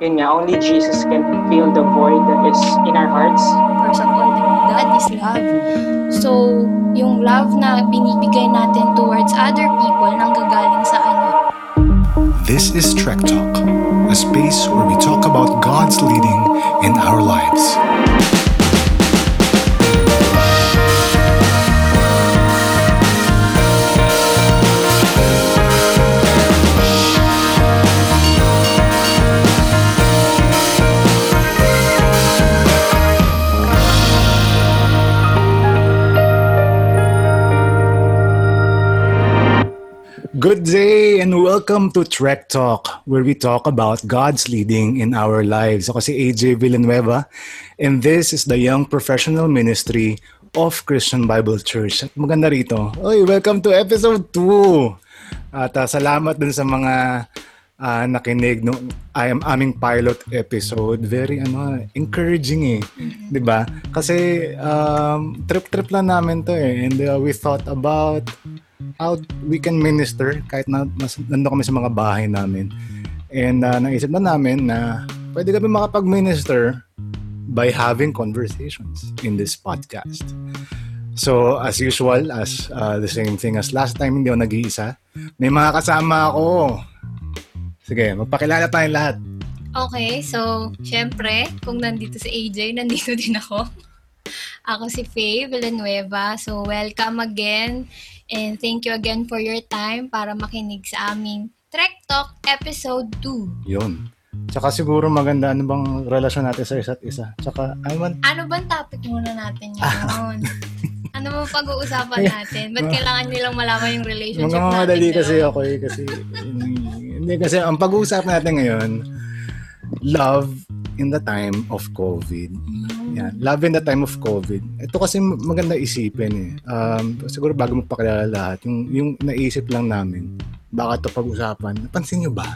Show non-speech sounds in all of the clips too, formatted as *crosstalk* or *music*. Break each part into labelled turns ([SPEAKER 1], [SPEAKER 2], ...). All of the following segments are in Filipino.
[SPEAKER 1] yun nga, only Jesus can fill the void that is in our hearts.
[SPEAKER 2] First of all, that is love. So, yung love na binibigay natin towards other people nang gagaling sa Kanya.
[SPEAKER 3] This is Trek Talk, a space where we talk about God's leading in our lives. Good day and welcome to Trek Talk, where we talk about God's leading in our lives. Ako si AJ Villanueva, and this is the Young Professional Ministry of Christian Bible Church. At maganda rito. Oy, welcome to episode 2. At uh, salamat dun sa mga uh, nakinig no I am aming pilot episode. Very ano, encouraging eh. 'Di ba? Kasi um, trip-trip lang namin 'to eh. And uh, we thought about how we can minister kahit na mas, nandun kami sa mga bahay namin. And uh, naisip na namin na pwede kami makapag-minister by having conversations in this podcast. So, as usual, as uh, the same thing as last time, hindi ako nag-iisa. May mga kasama ako. Sige, magpakilala tayong lahat.
[SPEAKER 2] Okay, so, syempre, kung nandito si AJ, nandito *laughs* din ako. Ako si Faye Villanueva. So, welcome again. And thank you again for your time para makinig sa aming Trek Talk Episode 2.
[SPEAKER 3] Yun. Tsaka siguro maganda ano bang relasyon natin sa isa't isa. Tsaka ano man
[SPEAKER 2] Ano bang topic muna natin yun? *laughs* ano bang pag-uusapan natin? Ba't kailangan nilang malaman yung relationship
[SPEAKER 3] mga
[SPEAKER 2] natin?
[SPEAKER 3] madali kasi ako eh kasi hindi kasi ang pag-uusapan natin ngayon love in the time of COVID. Yan. Love in the time of COVID. Ito kasi maganda isipin eh. Um, siguro bago magpakilala lahat, yung, yung naisip lang namin, baka ito pag-usapan, napansin nyo ba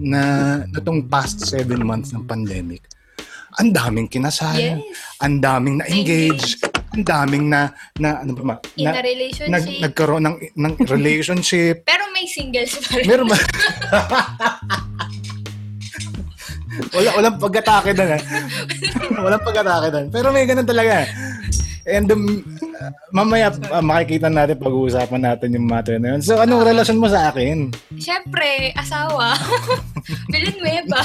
[SPEAKER 3] na itong past seven months ng pandemic, ang daming kinasal,
[SPEAKER 2] Yes.
[SPEAKER 3] ang daming na-engage, ang daming na, na ano ba, ma-
[SPEAKER 2] In
[SPEAKER 3] na,
[SPEAKER 2] a relationship.
[SPEAKER 3] nag, nagkaroon ng, ng relationship. *laughs*
[SPEAKER 2] Pero may singles pa rin.
[SPEAKER 3] Meron ba? *laughs* Wala, walang pag-atake doon eh. *laughs* walang pag-atake doon. Pero may ganun talaga. And um, uh, mamaya uh, makikita natin pag-uusapan natin yung matter na yun. So, anong relasyon mo sa akin?
[SPEAKER 2] Siyempre, asawa. *laughs* Villanueva.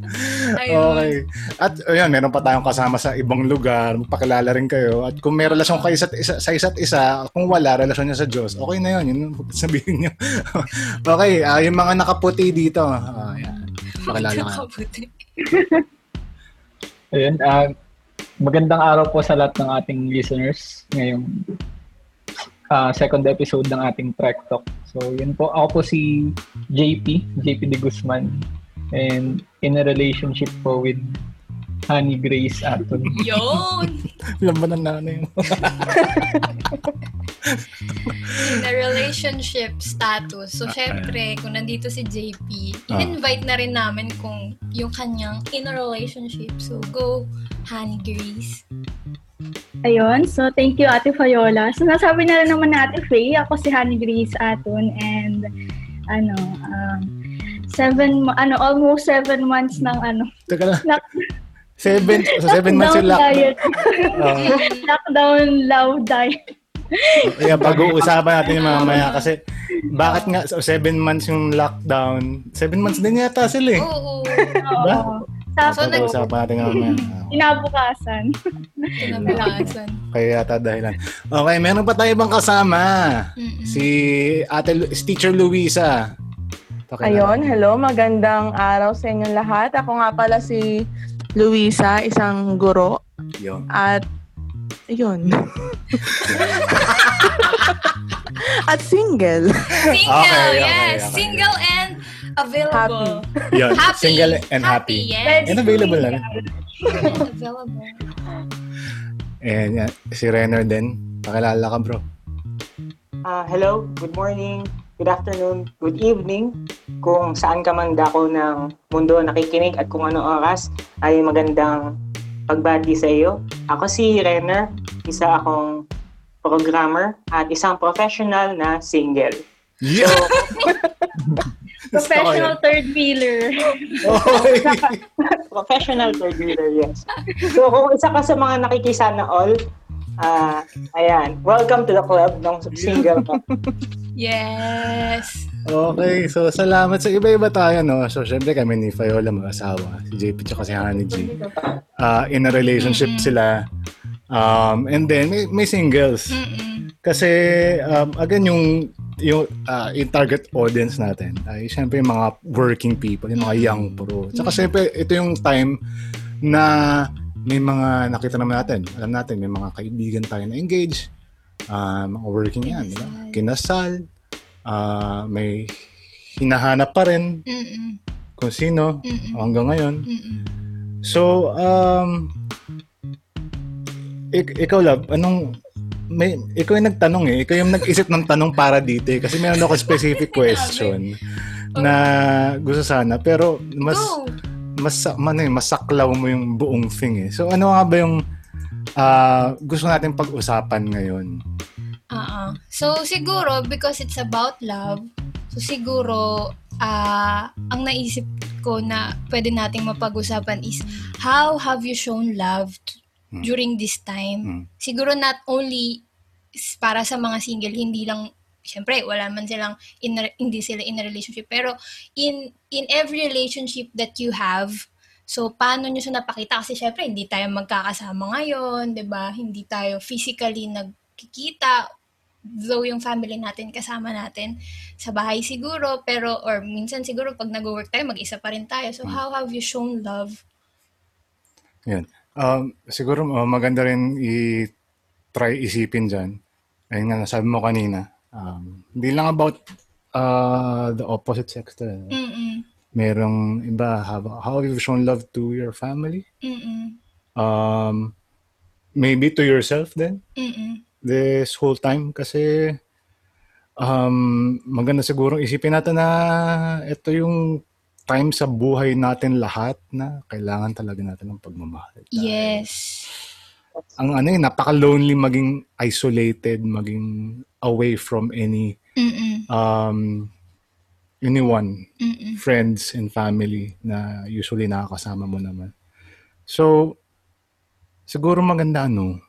[SPEAKER 2] *laughs* Ayun.
[SPEAKER 3] Okay. At ayun, meron pa tayong kasama sa ibang lugar. Magpakilala rin kayo. At kung may relasyon kayo isa't isa, sa isa't isa, kung wala, relasyon niya sa Diyos, okay na yun. Yun yung *laughs* sabihin niyo. okay, ah, yung mga nakaputi dito. Ah, yan. Pakilala ka.
[SPEAKER 4] Ayun, ah, magandang araw po sa lahat ng ating listeners ngayong ah, second episode ng ating Trek Talk. So, yun po, ako po si JP, JP De Guzman, and in a relationship po with Honey Grace Aton.
[SPEAKER 2] Yun! *laughs*
[SPEAKER 3] Alam ba ng nanay mo? *laughs*
[SPEAKER 2] In a relationship status. So, syempre, kung nandito si JP, in-invite na rin namin kung yung kanyang in a relationship. So, go, Honey Grace.
[SPEAKER 5] Ayun, so thank you Ate Fayola. So nasabi na rin naman ni Ate Faye, ako si Honey Grace Aton and ano, um, seven, ano, almost seven months ng ano,
[SPEAKER 3] Teka lang. *laughs* Seven, sa seven months yung *laughs*
[SPEAKER 5] lockdown diet.
[SPEAKER 3] Ah,
[SPEAKER 5] lockdown love diet.
[SPEAKER 3] Kaya pag-uusapan natin yung mamaya kasi bakit nga sa seven months yung lockdown? Seven months din yata sila eh.
[SPEAKER 2] Oo.
[SPEAKER 3] Diba?
[SPEAKER 5] Oo. Tapos,
[SPEAKER 2] So, nag-
[SPEAKER 3] Pag-uusapan natin mamaya.
[SPEAKER 5] inabukasan.
[SPEAKER 2] Kinabalasan.
[SPEAKER 3] Kaya yata dahilan. Okay, meron pa tayo ibang kasama.
[SPEAKER 2] Mm-mm.
[SPEAKER 3] Si Ate si Teacher Luisa. Pakilala.
[SPEAKER 6] Ayun, hello, magandang araw sa inyong lahat. Ako nga pala si Luisa, isang guro.
[SPEAKER 3] Yun.
[SPEAKER 6] At, yun. *laughs* At single.
[SPEAKER 2] Single,
[SPEAKER 3] Okay, okay,
[SPEAKER 2] yes.
[SPEAKER 3] okay.
[SPEAKER 2] Single and available.
[SPEAKER 3] Yun.
[SPEAKER 2] Happy.
[SPEAKER 3] Single and happy.
[SPEAKER 2] yes.
[SPEAKER 3] And available na rin.
[SPEAKER 2] And available.
[SPEAKER 3] And yan, si Renner din. Pakilala ka bro.
[SPEAKER 1] Ah, hello, good morning, good afternoon, good evening. Kung saan ka man dako ng mundo nakikinig at kung anong oras ay magandang pagbati sa iyo. Ako si Renner, isa akong programmer at isang professional na single.
[SPEAKER 3] Yeah. *laughs*
[SPEAKER 5] Professional third wheeler. *laughs*
[SPEAKER 1] Professional third wheeler, yes. So kung isa ka sa mga nakikisana all, ah ayan, welcome to the club ng single ka.
[SPEAKER 2] Yes.
[SPEAKER 3] Okay, so salamat sa iba-iba tayo, no? So, syempre kami ni Fayola, mag-asawa. Si JP tsaka si Honey G. Ah, in a relationship
[SPEAKER 2] Mm-mm.
[SPEAKER 3] sila. Um, and then, may, may singles.
[SPEAKER 2] Mm-mm.
[SPEAKER 3] Kasi, um, again, yung, yung, ah, yung target audience natin ay syempre yung mga working people, yung mga young pro. Tsaka syempre, ito yung time na may mga nakita naman natin. Alam natin, may mga kaibigan tayo na engage. Ah, mga working yan, di ba? Kinasal. Ah, may hinahanap pa rin
[SPEAKER 2] Mm-mm.
[SPEAKER 3] kung sino
[SPEAKER 2] Mm-mm.
[SPEAKER 3] hanggang ngayon.
[SPEAKER 2] Mm-mm.
[SPEAKER 3] So, um, ik- ikaw, Love, anong, may, ikaw yung nagtanong eh. Ikaw yung nag-isip ng tanong para dito eh. Kasi meron ako specific *laughs* question na gusto sana. Pero, mas,
[SPEAKER 2] Go!
[SPEAKER 3] Mas, ano eh, masaklaw mo yung buong thing eh. So, ano nga ba yung ah, gusto natin pag-usapan ngayon?
[SPEAKER 2] Oo. So, siguro, because it's about love, so siguro, ah ang naisip ko na pwede nating mapag-usapan is, how have you shown love t-
[SPEAKER 3] Hmm.
[SPEAKER 2] during this time?
[SPEAKER 3] Hmm.
[SPEAKER 2] Siguro not only para sa mga single, hindi lang, syempre, wala man silang, in, hindi sila in a relationship, pero in, in every relationship that you have, So, paano nyo siya napakita? Kasi syempre, hindi tayo magkakasama ngayon, 'di ba Hindi tayo physically nagkikita. Though yung family natin, kasama natin sa bahay siguro, pero, or minsan siguro pag nag-work tayo, mag-isa pa rin tayo. So, how have you shown love?
[SPEAKER 3] Yan. Um, siguro uh, maganda rin i-try isipin dyan. Ayun nga, nasabi mo kanina. Um, hindi lang about uh, the opposite sex. To, eh.
[SPEAKER 2] Mm-mm.
[SPEAKER 3] Merong iba, how, how have you shown love to your family?
[SPEAKER 2] Mm-mm.
[SPEAKER 3] Um, maybe to yourself then?
[SPEAKER 2] Mm-mm.
[SPEAKER 3] This whole time? Kasi um, maganda siguro isipin natin na ito yung time sa buhay natin lahat na kailangan talaga natin ng pagmamahal.
[SPEAKER 2] Yes.
[SPEAKER 3] ang ano eh, napaka-lonely maging isolated, maging away from any
[SPEAKER 2] Mm-mm.
[SPEAKER 3] um, anyone,
[SPEAKER 2] Mm-mm.
[SPEAKER 3] friends and family na usually nakakasama mo naman. So, siguro maganda ano,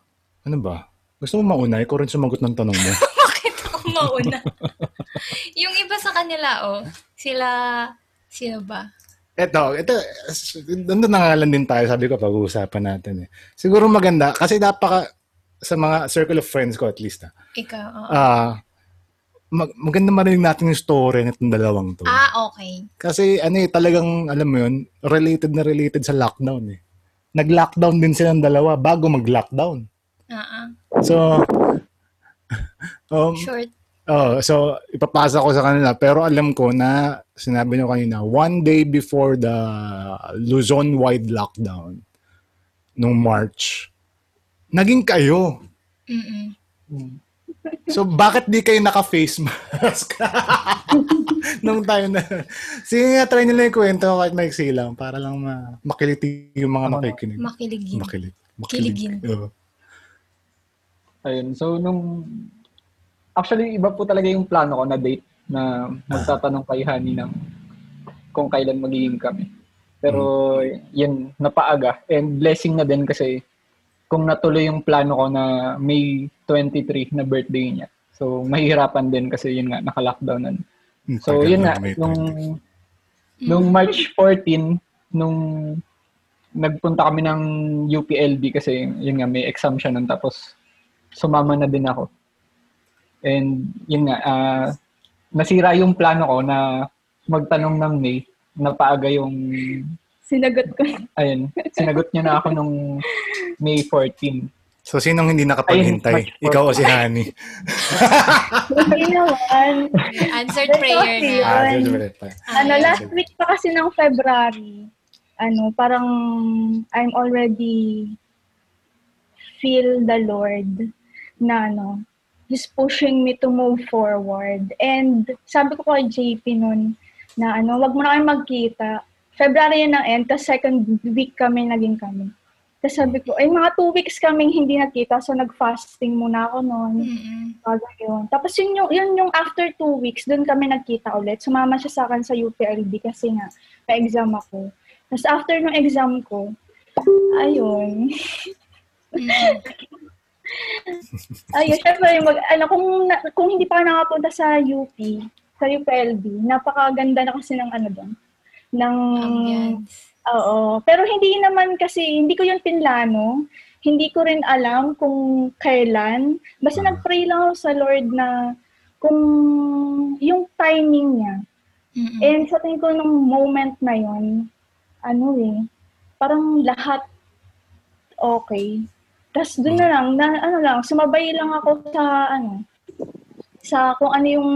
[SPEAKER 3] ano ba? Gusto mo mauna? Ikaw rin sumagot ng tanong mo. *laughs*
[SPEAKER 2] Bakit ako mauna? *laughs* yung iba sa kanila, oh, sila, sino ba?
[SPEAKER 3] Eto, ito, nandun na nga lang din tayo, sabi ko, pag-uusapan natin eh. Siguro maganda, kasi napaka, sa mga circle of friends ko at least, ah,
[SPEAKER 2] Ikaw, oo.
[SPEAKER 3] ah, mag- maganda marinig natin yung story nitong dalawang to.
[SPEAKER 2] ah, okay.
[SPEAKER 3] Kasi ano eh, talagang, alam mo yun, related na related sa lockdown eh. Nag-lockdown din silang dalawa bago mag-lockdown.
[SPEAKER 2] Ah.
[SPEAKER 3] So, *laughs* um,
[SPEAKER 2] Short.
[SPEAKER 3] oh, so ipapasa ko sa kanila. Pero alam ko na, sinabi nyo kanina, one day before the Luzon-wide lockdown, nung March, naging kayo.
[SPEAKER 2] Mm-mm.
[SPEAKER 3] So, bakit di kayo naka-face mask? *laughs* Nung tayo na. Sige nga, try nila yung kwento kahit maiksi lang para lang ma- makiliti yung mga makikinig.
[SPEAKER 2] Makiligin.
[SPEAKER 3] Makilig.
[SPEAKER 2] Kiligin.
[SPEAKER 3] Oo.
[SPEAKER 4] Ayun. So, nung... Actually, iba po talaga yung plano ko na date na magtatanong kay Hani ng kung kailan magiging kami. Pero, yun, napaaga. And blessing na din kasi kung natuloy yung plano ko na May 23 na birthday niya. So, mahirapan din kasi yun nga, naka-lockdown na.
[SPEAKER 3] Ang
[SPEAKER 4] So,
[SPEAKER 3] tagal
[SPEAKER 4] yun
[SPEAKER 3] na
[SPEAKER 4] nga, nung, nung March 14, nung nagpunta kami ng UPLB kasi yun nga, may exam siya nun. Tapos, sumama na din ako. And yun nga, ah, nasira yung plano ko na magtanong ng May, napaaga yung,
[SPEAKER 5] Sinagot ko.
[SPEAKER 4] ayun, sinagot niya na ako nung May 14.
[SPEAKER 3] So, sinong hindi nakapaghintay?
[SPEAKER 4] Ayun,
[SPEAKER 3] Ikaw o si Hani?
[SPEAKER 5] Hindi naman.
[SPEAKER 2] Answered prayer na.
[SPEAKER 5] Ayun.
[SPEAKER 3] ah.
[SPEAKER 5] Ano, last week pa kasi ng February, ano, parang I'm already feel the Lord na ano, He's pushing me to move forward. And sabi ko kay JP nun, na ano, wag mo na kayo magkita. February yun ang end, tapos second week kami naging kami. Tapos sabi ko, ay mga two weeks kaming hindi nakita, so nag-fasting muna ako noon. Bago yun. Tapos yun yung, yun yung after two weeks, doon kami nagkita ulit. Sumama siya sa akin sa UPLB kasi nga, may exam ako. Tapos after ng exam ko, ayun.
[SPEAKER 2] Mm-mm. *laughs*
[SPEAKER 5] ayun, syempre, mag, ano, kung, kung hindi pa nakapunta sa UP, sa UPLB, napakaganda na kasi ng ano doon. Ng,
[SPEAKER 2] Ambience.
[SPEAKER 5] Oo. Pero hindi naman kasi, hindi ko yun pinlano. Hindi ko rin alam kung kailan. Basta
[SPEAKER 3] Ah.
[SPEAKER 5] nag-pray lang ako sa Lord na kung yung timing niya.
[SPEAKER 2] Mm-mm.
[SPEAKER 5] And sa tingin ko nung moment na yon ano eh, parang lahat okay. Tapos doon na lang, na, ano lang, sumabay lang ako sa, ano, sa kung ano yung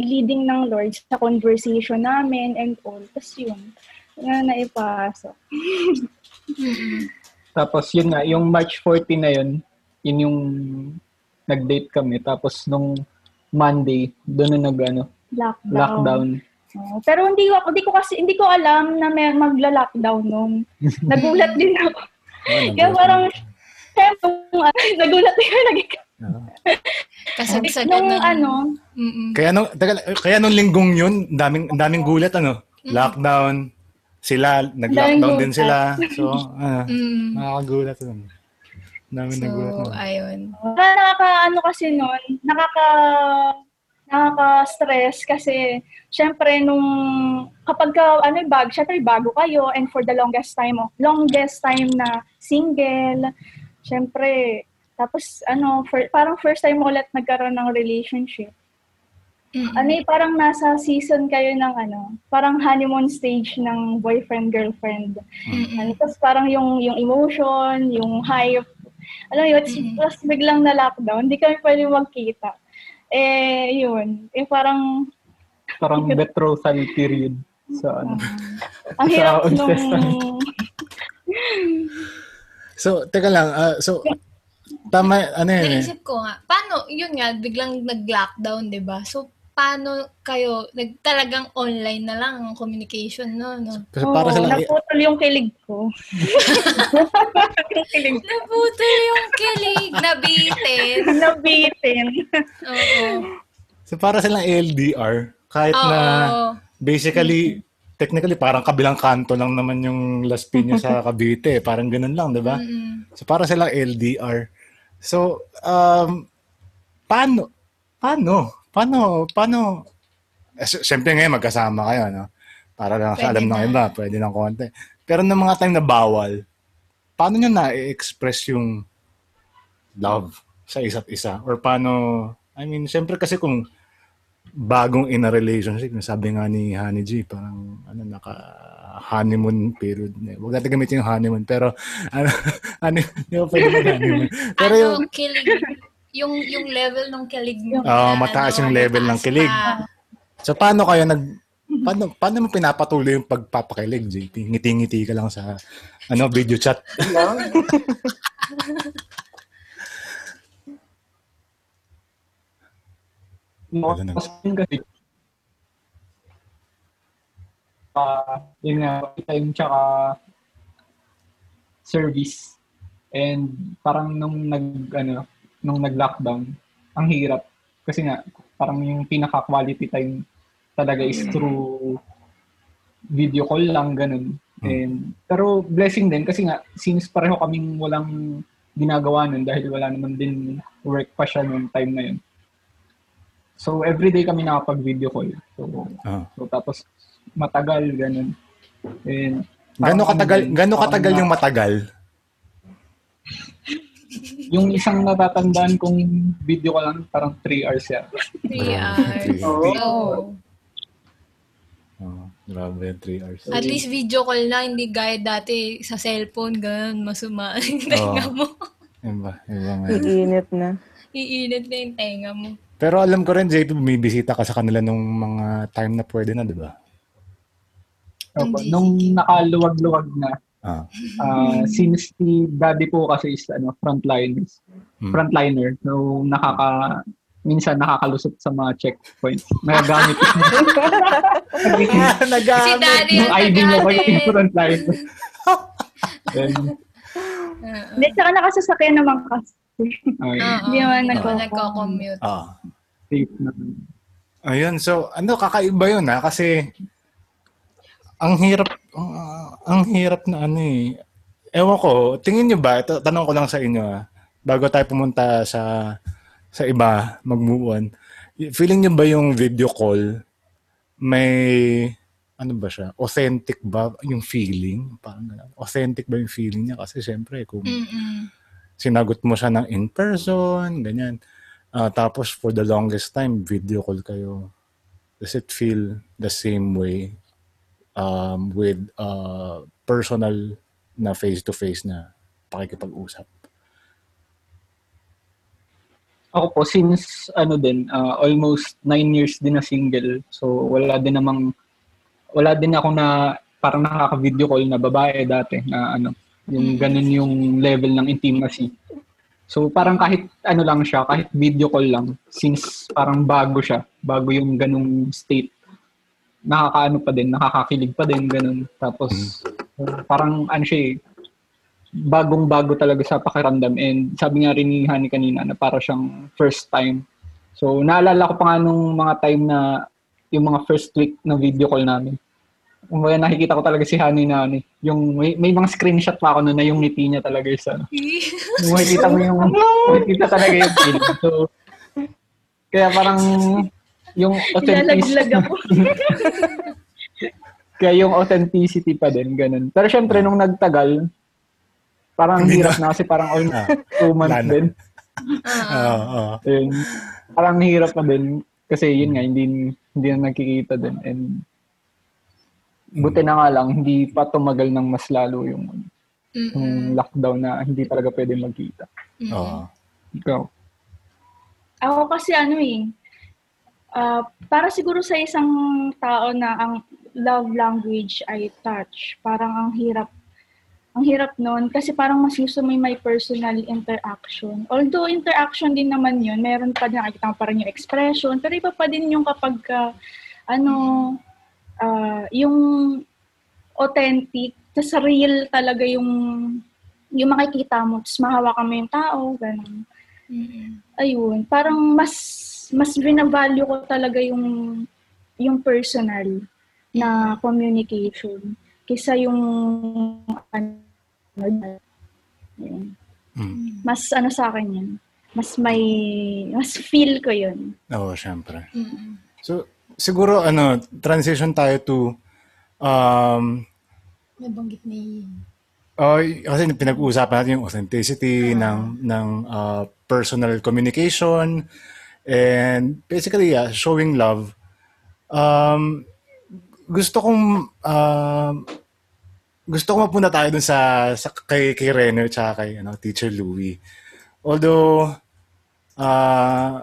[SPEAKER 5] leading ng Lord sa conversation namin and all. Tapos yun, na naipasok. *laughs*
[SPEAKER 4] Tapos yun nga, yung March 14 na yun, yun yung nag-date kami. Tapos nung Monday, doon na nag ano,
[SPEAKER 5] Lockdown.
[SPEAKER 4] lockdown.
[SPEAKER 5] Oo. pero hindi ko hindi ko kasi hindi ko alam na may magla-lockdown noon. *laughs* Nagulat din ako.
[SPEAKER 3] Oh,
[SPEAKER 5] Kaya parang syempre, *laughs* nagulat din ako
[SPEAKER 2] Kasagsagan
[SPEAKER 5] nung
[SPEAKER 2] ng...
[SPEAKER 5] ano,
[SPEAKER 2] Mm-mm.
[SPEAKER 3] Kaya nung, teka, kaya nung linggong yun, daming, daming gulat, ano? Lockdown. Sila, nag-lockdown din sila. So, ano,
[SPEAKER 2] Mm.
[SPEAKER 3] nakakagulat nun. Daming nagulat
[SPEAKER 2] So,
[SPEAKER 3] nun.
[SPEAKER 2] ayun.
[SPEAKER 5] Parang nakaka ano kasi noon, nakaka nakaka-stress kasi syempre nung kapag ka ano bag, syempre bago kayo and for the longest time, oh, longest time na single, syempre tapos ano, for, parang first time mo ulit nagkaroon ng relationship.
[SPEAKER 2] Mm-mm.
[SPEAKER 5] Ano eh, parang nasa season kayo ng ano, parang honeymoon stage ng boyfriend girlfriend.
[SPEAKER 2] Mm-mm.
[SPEAKER 5] Ano, tapos parang yung yung emotion, yung hype, alam mo yun,
[SPEAKER 2] Mm.
[SPEAKER 5] tapos biglang na lockdown, hindi kami pwede magkita. Eh, yun. Eh, parang,
[SPEAKER 4] Parang *laughs* betrothal period. So, ano. *laughs*
[SPEAKER 5] ang
[SPEAKER 4] Sa
[SPEAKER 5] hirap nung, *laughs*
[SPEAKER 3] So, teka lang. ah, so, tama, ano yun eh.
[SPEAKER 2] Naisip ko nga, paano, yun nga, biglang nag-lockdown, di ba? So, paano kayo, nag, talagang online na lang ang communication, no? no?
[SPEAKER 3] Kasi para
[SPEAKER 5] Oo,
[SPEAKER 3] sila,
[SPEAKER 5] naputol yung kilig ko. yung kilig ko.
[SPEAKER 2] Nabutol yung kilig, nabitin. *laughs*
[SPEAKER 5] Nabitin.
[SPEAKER 2] Oo.
[SPEAKER 3] so para silang LDR. Kahit
[SPEAKER 2] Oo.
[SPEAKER 3] na, basically, technically, parang kabilang kanto lang naman yung Las Piñas sa *laughs* Cavite. Parang ganun lang, di ba?
[SPEAKER 2] Mm-mm.
[SPEAKER 3] So para silang LDR. So, um, paano? Paano? Paano? Paano? Eh, Siyempre ngayon magkasama kayo, no? Para lang sa
[SPEAKER 2] Pwede
[SPEAKER 3] alam ng
[SPEAKER 2] na.
[SPEAKER 3] iba, pwede ng konti. Pero ng mga time na bawal, paano nyo na-express yung love sa isa't isa? Or paano, I mean, siyempre kasi kung bagong in a relationship, sabi nga ni Honey G, parang ano, naka honeymoon period. Huwag natin gamitin yung honeymoon, pero ano, ano, hindi ko pwede mag-honeymoon. Pero
[SPEAKER 2] ano,
[SPEAKER 3] yung,
[SPEAKER 2] kilig, yung, yung level ng kilig mo.
[SPEAKER 3] Oo,
[SPEAKER 2] na,
[SPEAKER 3] mataas
[SPEAKER 2] ano,
[SPEAKER 3] yung level ng
[SPEAKER 2] mataas
[SPEAKER 3] kilig.
[SPEAKER 2] pa.
[SPEAKER 3] so paano kayo nag, paano, paano mo pinapatuloy yung pagpapakilig, JP? Ngiti-ngiti ka lang sa, ano, video chat.
[SPEAKER 4] Mas kasi, ah yun nga, time tsaka service. And parang nung nag, ano, nung nag-lockdown, ang hirap. Kasi nga, parang yung pinaka-quality time talaga is through video call lang, ganun. And, pero blessing din kasi nga, since pareho kaming walang ginagawa nun dahil wala naman din work pa siya noong time na yun. So, everyday kami nakapag-video call. So,
[SPEAKER 3] Ah.
[SPEAKER 4] so tapos matagal, ganun. And,
[SPEAKER 3] Gano'ng katagal,
[SPEAKER 4] ano
[SPEAKER 3] gano'ng katagal yung matagal? *laughs*
[SPEAKER 4] Yung isang natatandaan kong video ko lang, parang 3 hours yan.
[SPEAKER 2] Three hours.
[SPEAKER 1] Oo.
[SPEAKER 3] Oh, grabe, 3 hours.
[SPEAKER 2] at least video call na, hindi gaya dati sa cellphone, ganun, masuma *laughs* yung tenga mo.
[SPEAKER 3] Iba, iba nga.
[SPEAKER 6] Iinit na.
[SPEAKER 2] Iinit na yung tenga mo.
[SPEAKER 3] Pero alam ko rin, JP, bumibisita ka sa kanila nung mga time na pwede na, di ba?
[SPEAKER 4] Opo,
[SPEAKER 2] GCQ.
[SPEAKER 4] Nung nakaluwag-luwag na,
[SPEAKER 3] Ah.
[SPEAKER 4] ah, since si daddy po kasi is ano, frontliners,
[SPEAKER 3] Hmm.
[SPEAKER 4] frontliner, so nakaka, minsan nakakalusot sa mga checkpoints. *laughs* Nagagamit
[SPEAKER 2] Si daddy
[SPEAKER 4] yung
[SPEAKER 2] yung
[SPEAKER 4] ID niya pa yung frontliner.
[SPEAKER 5] Hindi, tsaka nakasasakyan naman kasi. Hindi naman
[SPEAKER 2] nagko-commute.
[SPEAKER 3] Ah.
[SPEAKER 4] safe naman.
[SPEAKER 3] Ayun, so ano kakaiba 'yun ha kasi ang hirap ang, ang hirap na ano eh. Ewan ko, tingin niyo ba, ito, tanong ko lang sa inyo ah, bago tayo pumunta sa sa iba, mag-move on. Feeling niyo ba yung video call may ano ba siya? Authentic ba yung feeling? Parang. Authentic ba yung feeling niya? Kasi syempre, kung
[SPEAKER 2] Mm-mm.
[SPEAKER 3] sinagot mo siya ng in person, ganyan. Ah, tapos for the longest time, video call kayo. Does it feel the same way um, with uh, personal na face-to-face na pakikipag-usap?
[SPEAKER 4] Ako po, since ano din, uh, almost nine years din na single. So, wala din namang, wala din ako na parang nakaka-video call na babae dati na ano, yung ganun yung level ng intimacy. So, parang kahit ano lang siya, kahit video call lang, since parang bago siya, bago yung ganung state, nakakaano pa din, nakakakilig pa din, ganun. Tapos, uh, parang ano siya eh, bagong-bago talaga sa pakiramdam and sabi nga rin ni Hani kanina na para siyang first time. So naalala ko pa nga nung mga time na yung mga first week ng video call namin. Kaya nakikita ko talaga si Hani na ano, eh, yung may, may mga screenshot pa ako na, na yung ngiti niya talaga is ano. Yung makikita mo yung makikita talaga yung feeling. So kaya parang yung
[SPEAKER 5] Ilalaglag
[SPEAKER 4] authenticity
[SPEAKER 5] ako. *laughs*
[SPEAKER 4] kaya yung authenticity pa din ganun. Pero syempre nung nagtagal parang
[SPEAKER 3] Hindi
[SPEAKER 4] hirap na kasi parang all
[SPEAKER 3] Ah,
[SPEAKER 4] two months
[SPEAKER 3] wala na.
[SPEAKER 4] din.
[SPEAKER 2] Oo.
[SPEAKER 3] Oo, oo.
[SPEAKER 4] Ayun. Parang hirap na din kasi yun nga hindi hindi na nagkikita din and buti na nga lang hindi pa tumagal ng mas lalo yung,
[SPEAKER 2] Mm-mm.
[SPEAKER 4] yung lockdown na hindi talaga pwede magkita.
[SPEAKER 3] Oo.
[SPEAKER 4] Ikaw.
[SPEAKER 5] Ako kasi ano eh, ah, para siguro sa isang tao na ang love language ay touch, parang ang hirap ang hirap nun kasi parang mas gusto yung may personal interaction. Although interaction din naman yun, meron pa din nakikita mo pa rin yung expression, pero iba pa din yung kapag ka, ano, ah, yung authentic, tas real talaga yung yung makikita mo, tapos mahawakan mo yung tao, ganun
[SPEAKER 2] Mm-mm.
[SPEAKER 5] ayun, parang mas mas binavalue ko talaga yung yung personal na communication kaysa yung ano yun.
[SPEAKER 3] Mm.
[SPEAKER 5] mas ano sa akin yun mas may mas feel ko yun
[SPEAKER 3] Oo, syempre.
[SPEAKER 2] Mm-mm.
[SPEAKER 3] So, siguro, ano, transition tayo to, um,
[SPEAKER 2] Nabanggit ni
[SPEAKER 3] oh, kasi pinag-uusapan natin yung authenticity ng, ng uh, personal communication and basically, yeah, showing love. Um, gusto kong, um, gusto ko mapunta tayo dun sa, sa kay, kay Renner tsaka kay ano, Teacher Louie. Although, ah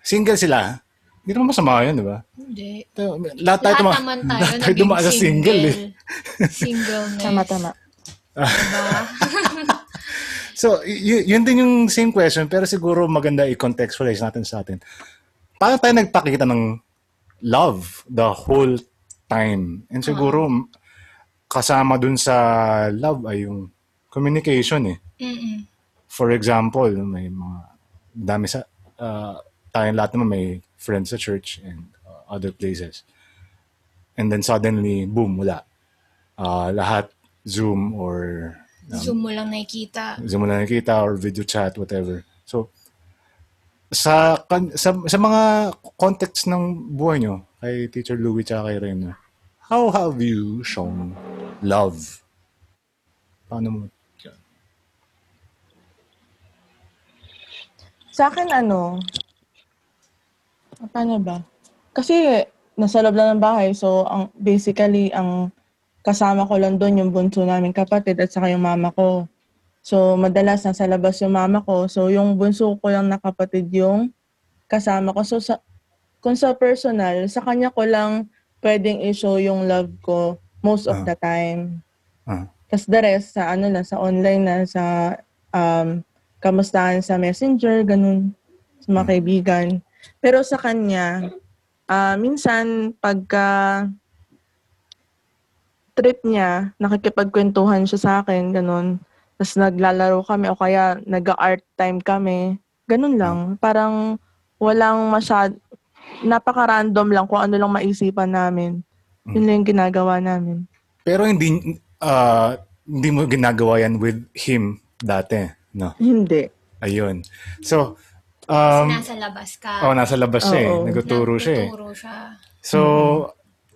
[SPEAKER 3] single sila, hindi naman masama yun, di ba?
[SPEAKER 2] Hindi.
[SPEAKER 3] Lahat tayo,
[SPEAKER 2] Lahat
[SPEAKER 3] tuma-
[SPEAKER 2] naman tayo *laughs*
[SPEAKER 3] lahat tayo dumaan sa single eh.
[SPEAKER 2] Singleness. *laughs*
[SPEAKER 6] Tama, tama.
[SPEAKER 2] Diba? *laughs*
[SPEAKER 3] So, y- yun din yung same question, pero siguro maganda i-contextualize natin sa atin. Paano tayo nagpakita ng love the whole time? And siguro, kasama dun sa love ay yung communication eh.
[SPEAKER 2] Mm-mm.
[SPEAKER 3] For example, may mga dami sa uh, tayong lahat naman may friends sa church and uh, other places. And then suddenly, boom, wala. Uh, lahat Zoom or um,
[SPEAKER 2] Zoom mo lang nakikita.
[SPEAKER 3] Zoom mo na nakikita or video chat, whatever. So, sa, kan- sa, sa mga context ng buhay nyo, kay Teacher Louie at kay Rena, how have you shown love? Paano mo?
[SPEAKER 6] Sa akin, ano, paano ba? Kasi, nasa loob lang ng bahay. So, ang, basically, ang kasama ko lang doon yung bunso namin kapatid at saka yung mama ko. So, madalas nasa labas yung mama ko. So, yung bunso ko lang na kapatid yung kasama ko. So, sa, kung sa personal, sa kanya ko lang pwedeng i-show yung love ko most of
[SPEAKER 3] Ah.
[SPEAKER 6] the time.
[SPEAKER 3] Ah.
[SPEAKER 6] Tapos the rest, sa ano na, sa online na, sa um, kamustahan sa messenger, ganun, sa mga
[SPEAKER 3] Mm.
[SPEAKER 6] kaibigan. Pero sa kanya, ah, minsan, pagka trip niya, nakikipagkwentuhan siya sa akin, ganun. Tapos naglalaro kami o kaya nag-art time kami. Ganun lang. Parang walang masyad napaka-random lang kung ano lang maisipan namin. Yun lang yung ginagawa namin.
[SPEAKER 3] Pero hindi ah, hindi mo ginagawa yan with him dati, no?
[SPEAKER 6] Hindi.
[SPEAKER 3] Ayun. So, um,
[SPEAKER 2] nasa labas ka.
[SPEAKER 3] oh, nasa labas siya eh. Nagtuturo siya eh.
[SPEAKER 2] Nagtuturo siya.
[SPEAKER 3] So,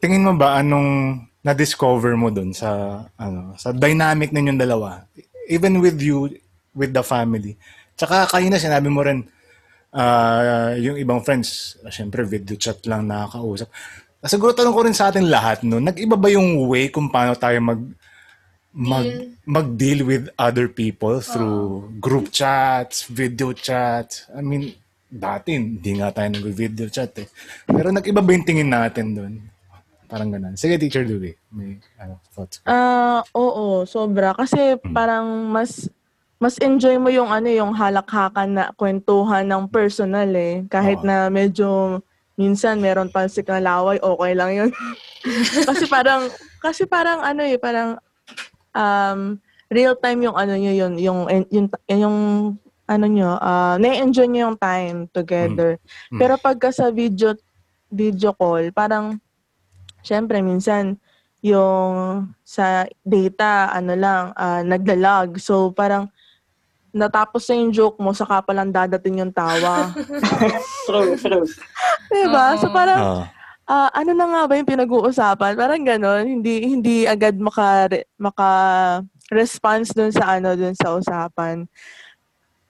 [SPEAKER 3] tingin mo ba anong na-discover mo dun sa ano, sa dynamic ninyong dalawa? Even with you, with the family. Tsaka kayo na sinabi mo rin ah, yung ibang friends, ah, syempre video chat lang nakakausap. Siguro tanong ko rin sa atin lahat no, nag-iba ba yung way kung paano tayo mag mag
[SPEAKER 2] Deal.
[SPEAKER 3] mag-deal with other people through group chats, video chats. I mean, dati hindi nga tayo nag-video chat eh. Pero nag-iba ba yung tingin natin doon? Parang ganun. Sige, Teacher Louie. May ano, thoughts?
[SPEAKER 6] Ah, oo, sobra kasi parang mas mas enjoy mo yung ano yung halakhakan na kwentuhan ng personal eh. Kahit
[SPEAKER 3] Oo.
[SPEAKER 6] na medyo minsan meron pansik na laway, okay lang yun. *laughs* kasi parang kasi parang ano eh, parang um real time yung ano nyo yun, yung yung yung, yung ano nyo, ah na-enjoy nyo yung time together.
[SPEAKER 3] Mm.
[SPEAKER 6] Pero pagka sa video video call, parang syempre minsan yung sa data ano lang ah, naglalag. So parang natapos na yung joke mo saka pa lang dadating yung tawa. *laughs*
[SPEAKER 1] True, true.
[SPEAKER 6] diba? So
[SPEAKER 2] Oo.
[SPEAKER 6] parang
[SPEAKER 3] ah,
[SPEAKER 6] ano na nga ba yung pinag-uusapan? Parang ganon, hindi hindi agad maka maka response dun sa ano dun sa usapan.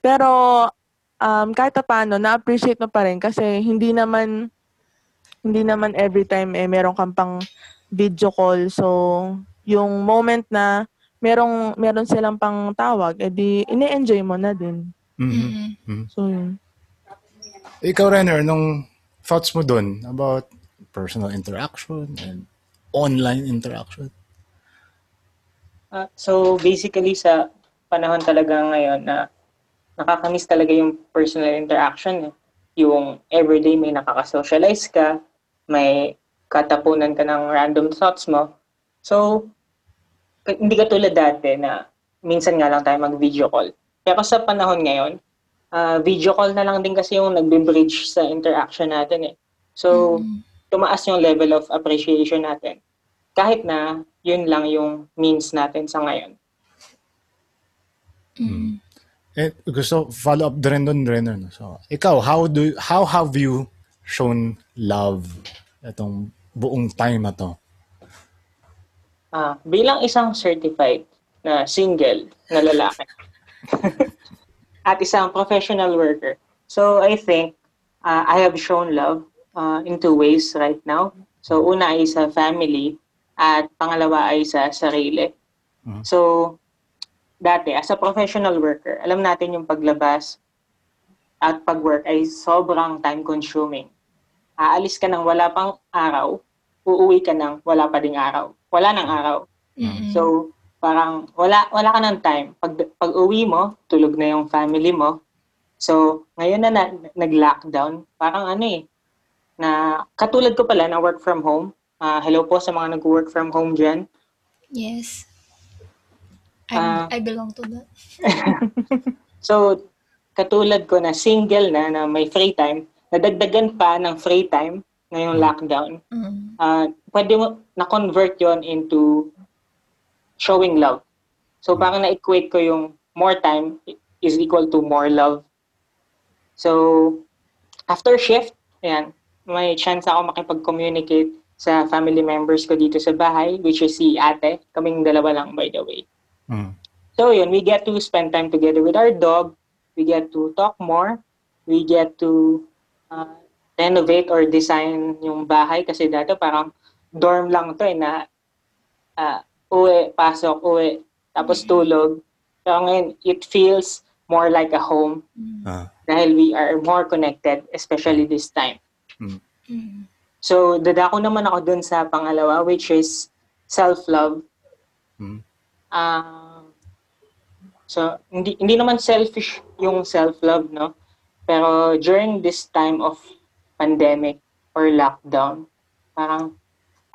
[SPEAKER 6] Pero um, kahit pa paano, na-appreciate mo pa rin kasi hindi naman hindi naman every time eh meron kang pang video call. So, yung moment na merong meron silang pang tawag, edi ini-enjoy mo na din.
[SPEAKER 3] mhm.
[SPEAKER 2] Mhm.
[SPEAKER 6] So, yun.
[SPEAKER 3] Ikaw, Renner, nung thoughts mo doon about personal interaction and online interaction?
[SPEAKER 1] Ah, so basically sa panahon talaga ngayon na nakakamiss talaga yung personal interaction. Eh. Yung everyday may nakaka-socialize ka, may katapunan ka ng random thoughts mo. So, hindi ka tulad dati na minsan nga lang tayo mag-video call. Pero sa panahon ngayon, ah, video call na lang din kasi yung nagbe-bridge sa interaction natin eh. So,
[SPEAKER 2] Mhm.
[SPEAKER 1] tumaas yung level of appreciation natin. Kahit na yun lang yung means natin sa ngayon.
[SPEAKER 2] Mhm.
[SPEAKER 3] Eh, gusto follow up din doon, Renner. So, ikaw, how do how have you shown love itong buong time na to?
[SPEAKER 1] Ah, bilang isang certified na single na lalaki *laughs* at isang professional worker. So I think ah, I have shown love ah, in two ways right now. So una ay sa family at pangalawa ay sa sarili.
[SPEAKER 3] Mhm.
[SPEAKER 1] So dati as a professional worker, alam natin yung paglabas at pag-work ay sobrang time consuming. Aalis ka ng wala pang araw, uuwi ka ng wala pa ding araw. Wala ng araw.
[SPEAKER 2] Mhm.
[SPEAKER 1] So, parang wala wala ka ng time. Pag pag uwi mo, tulog na yung family mo. So, ngayon na, na nag-lockdown, parang ano eh, na katulad ko pala na work from home. Ah, hello po sa mga nag-work from home dyan.
[SPEAKER 2] Yes. I, I belong to that. *laughs*
[SPEAKER 1] So, katulad ko na single na, na may free time, nadagdagan pa ng free time ngayong lockdown.
[SPEAKER 2] Mhm.
[SPEAKER 1] uh, pwede mo na-convert yon into showing love. So parang na-equate ko yung more time is equal to more love. So after shift, ayan, may chance ako makipag-communicate sa family members ko dito sa bahay, which is si ate. Kaming dalawa lang, by the way.
[SPEAKER 3] Mm.
[SPEAKER 1] So yun, we get to spend time together with our dog. We get to talk more. We get to uh, renovate or design yung bahay kasi dati parang dorm lang to eh na uh, uwi, pasok, uwi, tapos tulog. Pero ngayon, it feels more like a home
[SPEAKER 3] Ah,
[SPEAKER 1] dahil we are more connected, especially this time.
[SPEAKER 2] Mhm.
[SPEAKER 1] So, dadako naman ako dun sa pangalawa, which is self-love.
[SPEAKER 3] Mm.
[SPEAKER 1] Ah, so, hindi, hindi naman selfish yung self-love, no? Pero during this time of pandemic or lockdown, parang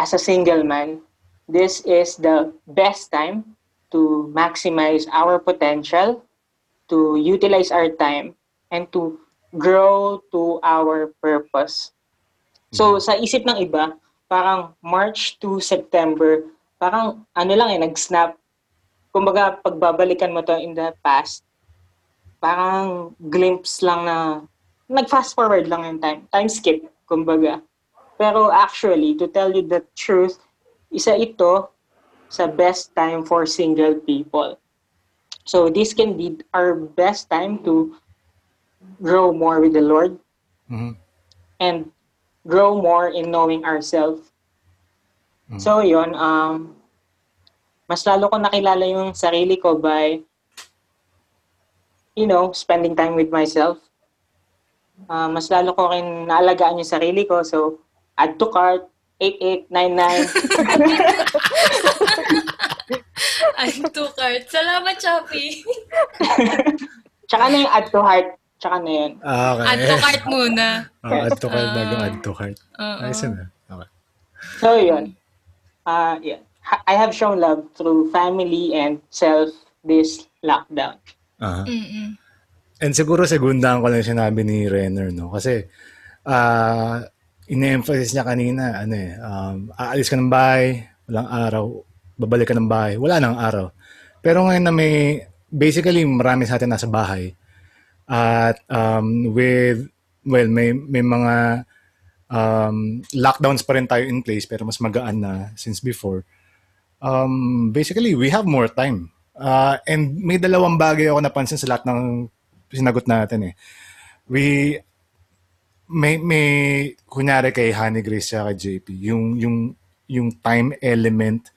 [SPEAKER 1] as a single man, this is the best time to maximize our potential, to utilize our time, and to grow to our purpose. So, sa isip ng iba, parang March to September, parang ano lang eh, nag-snap. Kumbaga, pagbabalikan mo to in the past, parang glimpse lang na nag-fast forward lang yung time. Time skip, kumbaga. Pero actually, to tell you the truth, isa ito sa best time for single people. So this can be our best time to grow more with the Lord
[SPEAKER 3] Mhm.
[SPEAKER 1] and grow more in knowing ourselves. So yun, um, mas lalo ko nakilala yung sarili ko by, you know, spending time with myself. Uh, mas lalo ko rin naalagaan yung sarili ko. So, add to cart, 8899.
[SPEAKER 2] I'm too cart. Salamat, Shopee. *laughs*
[SPEAKER 1] Tsaka na yung add to heart. Tsaka na yun.
[SPEAKER 3] Ah, okay.
[SPEAKER 2] Add to cart muna.
[SPEAKER 3] Ah, *laughs* add to cart bago
[SPEAKER 2] Ah.
[SPEAKER 3] add to cart.
[SPEAKER 2] Oo.
[SPEAKER 3] Ayos ah. Okay.
[SPEAKER 1] So yun. Uh, yeah. I have shown love through family and self this lockdown.
[SPEAKER 3] Aha.
[SPEAKER 2] Mm-mm.
[SPEAKER 3] And siguro segundahan ko lang sinabi ni Renner, no? Kasi, ah, ine-emphasize niya kanina, ano eh, um, aalis ka ng bahay, walang araw, babalik ka ng bahay, wala nang araw. Pero ngayon na may, basically, marami sa atin nasa bahay. At um, with, well, may, may mga um, lockdowns pa rin tayo in place, pero mas magaan na since before. Um, basically, we have more time. Uh, and may dalawang bagay ako napansin sa lahat ng sinagot natin eh. We may may kunyari kay Honey Grace at kay JP, yung yung yung time element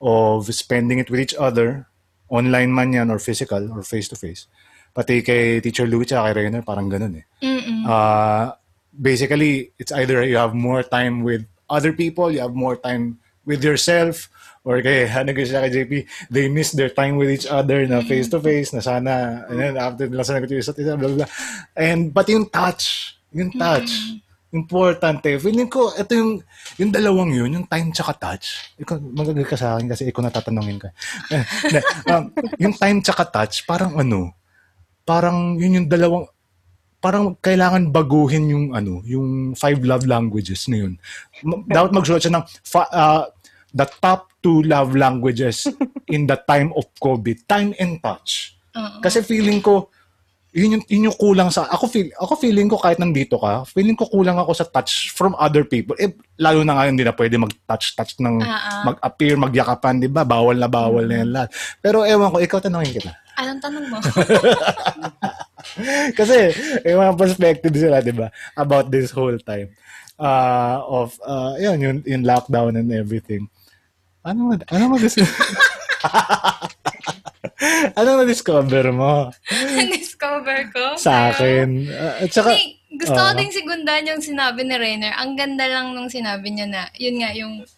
[SPEAKER 3] of spending it with each other, online man yan or physical or face to face. Pati kay Teacher Louie at kay Rainer, parang ganun eh.
[SPEAKER 2] Mm-mm.
[SPEAKER 3] Uh, basically, it's either you have more time with other people, you have more time with yourself, or kay *laughs* ano kay siya kay JP, they miss their time with each other na face to face na sana and then after nila sa isa't isa blah, blah, blah. and pati yung touch yung touch importante. Feeling ko ito yung yung dalawang yun yung time tsaka touch. Ikaw magagay ka sa akin kasi ikaw natatanungin ka. *laughs* Um, yung time tsaka touch parang ano parang yun yung dalawang parang kailangan baguhin yung ano, yung five love languages na yun. Dapat magsulat siya ng fa- uh, the top two love languages in the time of COVID, time and touch.
[SPEAKER 2] Oo.
[SPEAKER 3] Kasi feeling ko yun yung, yun yung kulang sa ako feel ako feeling ko kahit nandito ka feeling ko kulang ako sa touch from other people eh lalo na ngayon hindi na pwede mag-touch touch ng
[SPEAKER 2] ah.
[SPEAKER 3] mag-appear magyakapan di ba bawal na bawal na yan lahat pero ewan ko ikaw tanongin kita
[SPEAKER 2] Anong tanong mo? *laughs*
[SPEAKER 3] Kasi may mga perspective sila, di ba? About this whole time. Uh, of, uh, yun, yung, yung lockdown and everything. Ano, ano mo ano na-discover mo
[SPEAKER 2] Discover ko.
[SPEAKER 3] sa akin? Uh, at saka,
[SPEAKER 2] Hindi, gusto ko ding sigundan yung sinabi ni Rainer. Ang ganda lang nung sinabi niya na, yun nga, yung,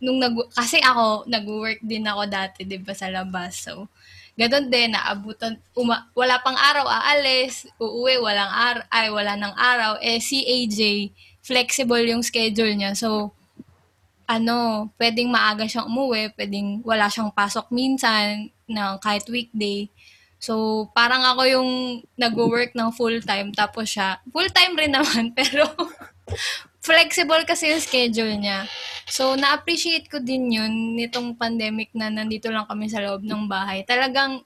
[SPEAKER 2] nung nag, kasi ako, nag-work din ako dati, di ba, sa labas. So, ganun din, naabutan, uma, wala pang araw, aalis, uuwi, walang araw, ay, wala ng araw. Eh, si AJ, flexible yung schedule niya. So, ano, pwedeng maaga siyang umuwi, pwedeng wala siyang pasok minsan, na kahit weekday. So, parang ako yung nag-work ng full-time, tapos siya, full-time rin naman, *laughs* pero flexible kasi yung schedule niya. So, na-appreciate ko din yun nitong pandemic na nandito lang kami sa loob ng bahay. Talagang,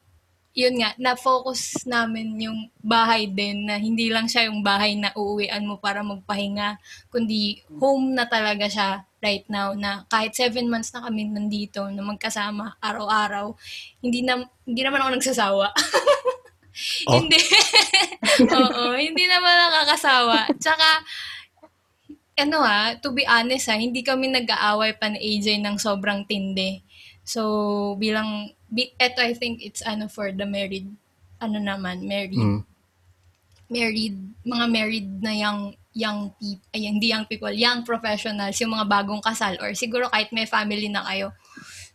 [SPEAKER 2] yun nga, na-focus namin yung bahay din na hindi lang siya yung bahay na uuwian mo para magpahinga, kundi home na talaga siya right now na kahit seven months na kami nandito na magkasama araw-araw, hindi na hindi naman ako nagsasawa. *laughs*
[SPEAKER 3] Oh.
[SPEAKER 2] hindi. *laughs* Oo, hindi naman nakakasawa. Tsaka, ano ha, to be honest ha, hindi kami nag-aaway pa ni AJ ng sobrang tindi. So, bilang, bi, eto I think it's ano for the married, ano naman, married,
[SPEAKER 3] mm,
[SPEAKER 2] married, mga married na young, young people, ay hindi young people, young professionals, yung mga bagong kasal, or siguro kahit may family na kayo.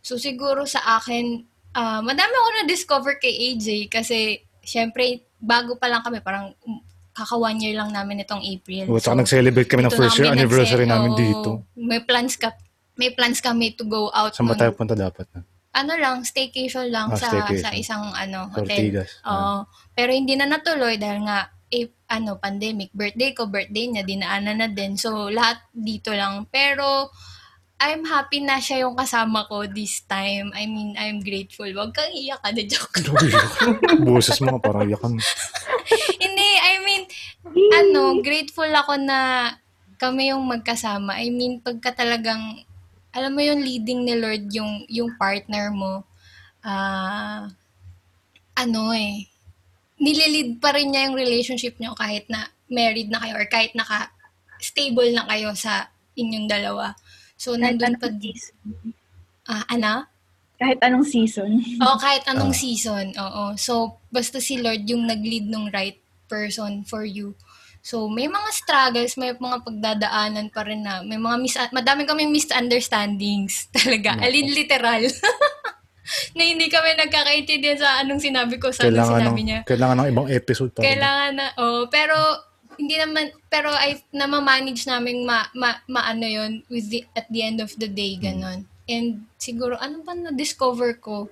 [SPEAKER 2] So, siguro sa akin, ah, madami ako na-discover kay AJ kasi, syempre, bago pa lang kami, parang um, kaka one year lang namin itong April.
[SPEAKER 3] oh,
[SPEAKER 2] So,
[SPEAKER 3] nag-celebrate kami ng first year anniversary namin dito.
[SPEAKER 2] May plans ka, may plans kami to go out.
[SPEAKER 3] Saan ba tayo punta dapat na?
[SPEAKER 2] ano lang, staycation lang
[SPEAKER 3] Ah,
[SPEAKER 2] sa
[SPEAKER 3] staycation.
[SPEAKER 2] sa isang ano hotel.
[SPEAKER 3] Ortigas. Ah.
[SPEAKER 2] Oo. Pero hindi na natuloy dahil nga eh, ano pandemic, birthday ko, birthday niya, dinaanan na din. So lahat dito lang. Pero I'm happy na siya yung kasama ko this time. I mean, I'm grateful. Wag kang iyak ka na joke.
[SPEAKER 3] Boses mo parang yakan.
[SPEAKER 2] Hindi, I mean, ano, grateful ako na kami yung magkasama. I mean, pagka talagang, alam mo yung leading ni Lord, yung, yung partner mo, ah, ano eh, nililid pa rin niya yung relationship niyo kahit na married na kayo or kahit naka stable na kayo sa inyong dalawa. So,
[SPEAKER 5] Kahit
[SPEAKER 2] nandun
[SPEAKER 5] anong
[SPEAKER 2] pa,
[SPEAKER 5] season.
[SPEAKER 2] ah, ana?
[SPEAKER 5] Kahit anong season. *laughs*
[SPEAKER 2] Oo, kahit anong
[SPEAKER 3] Ah.
[SPEAKER 2] season. Oo. So, basta si Lord yung nag-lead ng right person for you. So, may mga struggles, may mga pagdadaanan pa rin na, may mga mis madami kaming misunderstandings *laughs* talaga. Alin literal. *laughs* *laughs* na hindi kami nagkakaintindihan sa anong sinabi ko, sa anong
[SPEAKER 3] Kailangan
[SPEAKER 2] sinabi
[SPEAKER 3] ng,
[SPEAKER 2] niya.
[SPEAKER 3] kailangan ng ibang episode para.
[SPEAKER 2] Kailangan na, oh, pero hindi naman, pero I, na-manage namin ma, ma, maano yun with the, at the end of the day, ganon. And siguro, ano ba na-discover ko?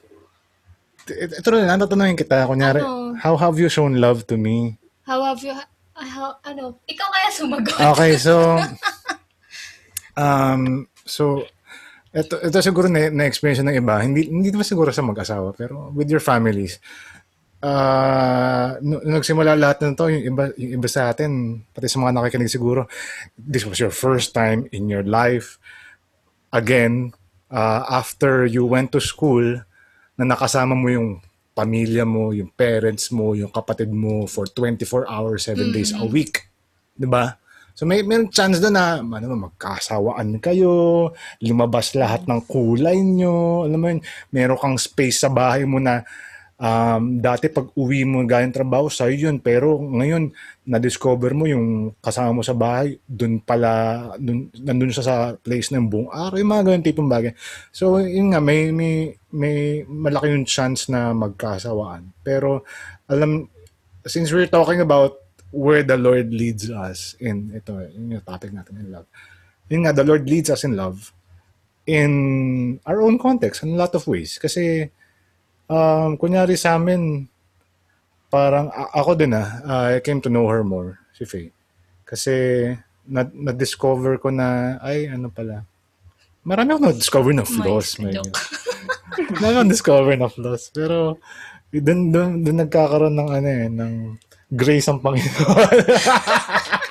[SPEAKER 3] Ito rin, ano tanongin kita, kunyari,
[SPEAKER 2] Ano?
[SPEAKER 3] how have you shown love to me?
[SPEAKER 2] How have you, how, ano, ikaw kaya sumagot?
[SPEAKER 3] Okay, so, *laughs* um, so, ito, ito siguro na, na-experience ng iba, hindi, hindi naman siguro sa mag-asawa, pero with your families, uh, nung nagsimula lahat ng to, yung iba, yung iba sa atin, pati sa mga nakikinig siguro, this was your first time in your life, again, uh, after you went to school, na nakasama mo yung pamilya mo, yung parents mo, yung kapatid mo for 24 hours, 7 days a week. 'Di ba? So may may chance doon na ano, magkasawaan kayo, lumabas lahat ng kulay nyo, alam mo yun, meron kang space sa bahay mo na um, dati pag uwi mo galing trabaho, sa'yo yun. Pero ngayon, na-discover mo yung kasama mo sa bahay, dun pala, dun, nandun siya sa place ng buong araw, yung mga ganun tipong bagay. So, yun nga, may, may, may malaki yung chance na magkasawaan. Pero, alam, since we're talking about where the Lord leads us in, ito, yun yung topic natin in love. Yun nga, the Lord leads us in love in our own context in a lot of ways. Kasi, um, kunyari sa amin, parang ako din ah, I came to know her more, si Faye. Kasi na, na-discover ko na, ay, ano pala, marami ako na-discover na flaws.
[SPEAKER 2] My.
[SPEAKER 3] Marami akong discover na flaws. Pero, dun, dun, dun nagkakaroon ng ano eh, ng grace ang Panginoon. *laughs*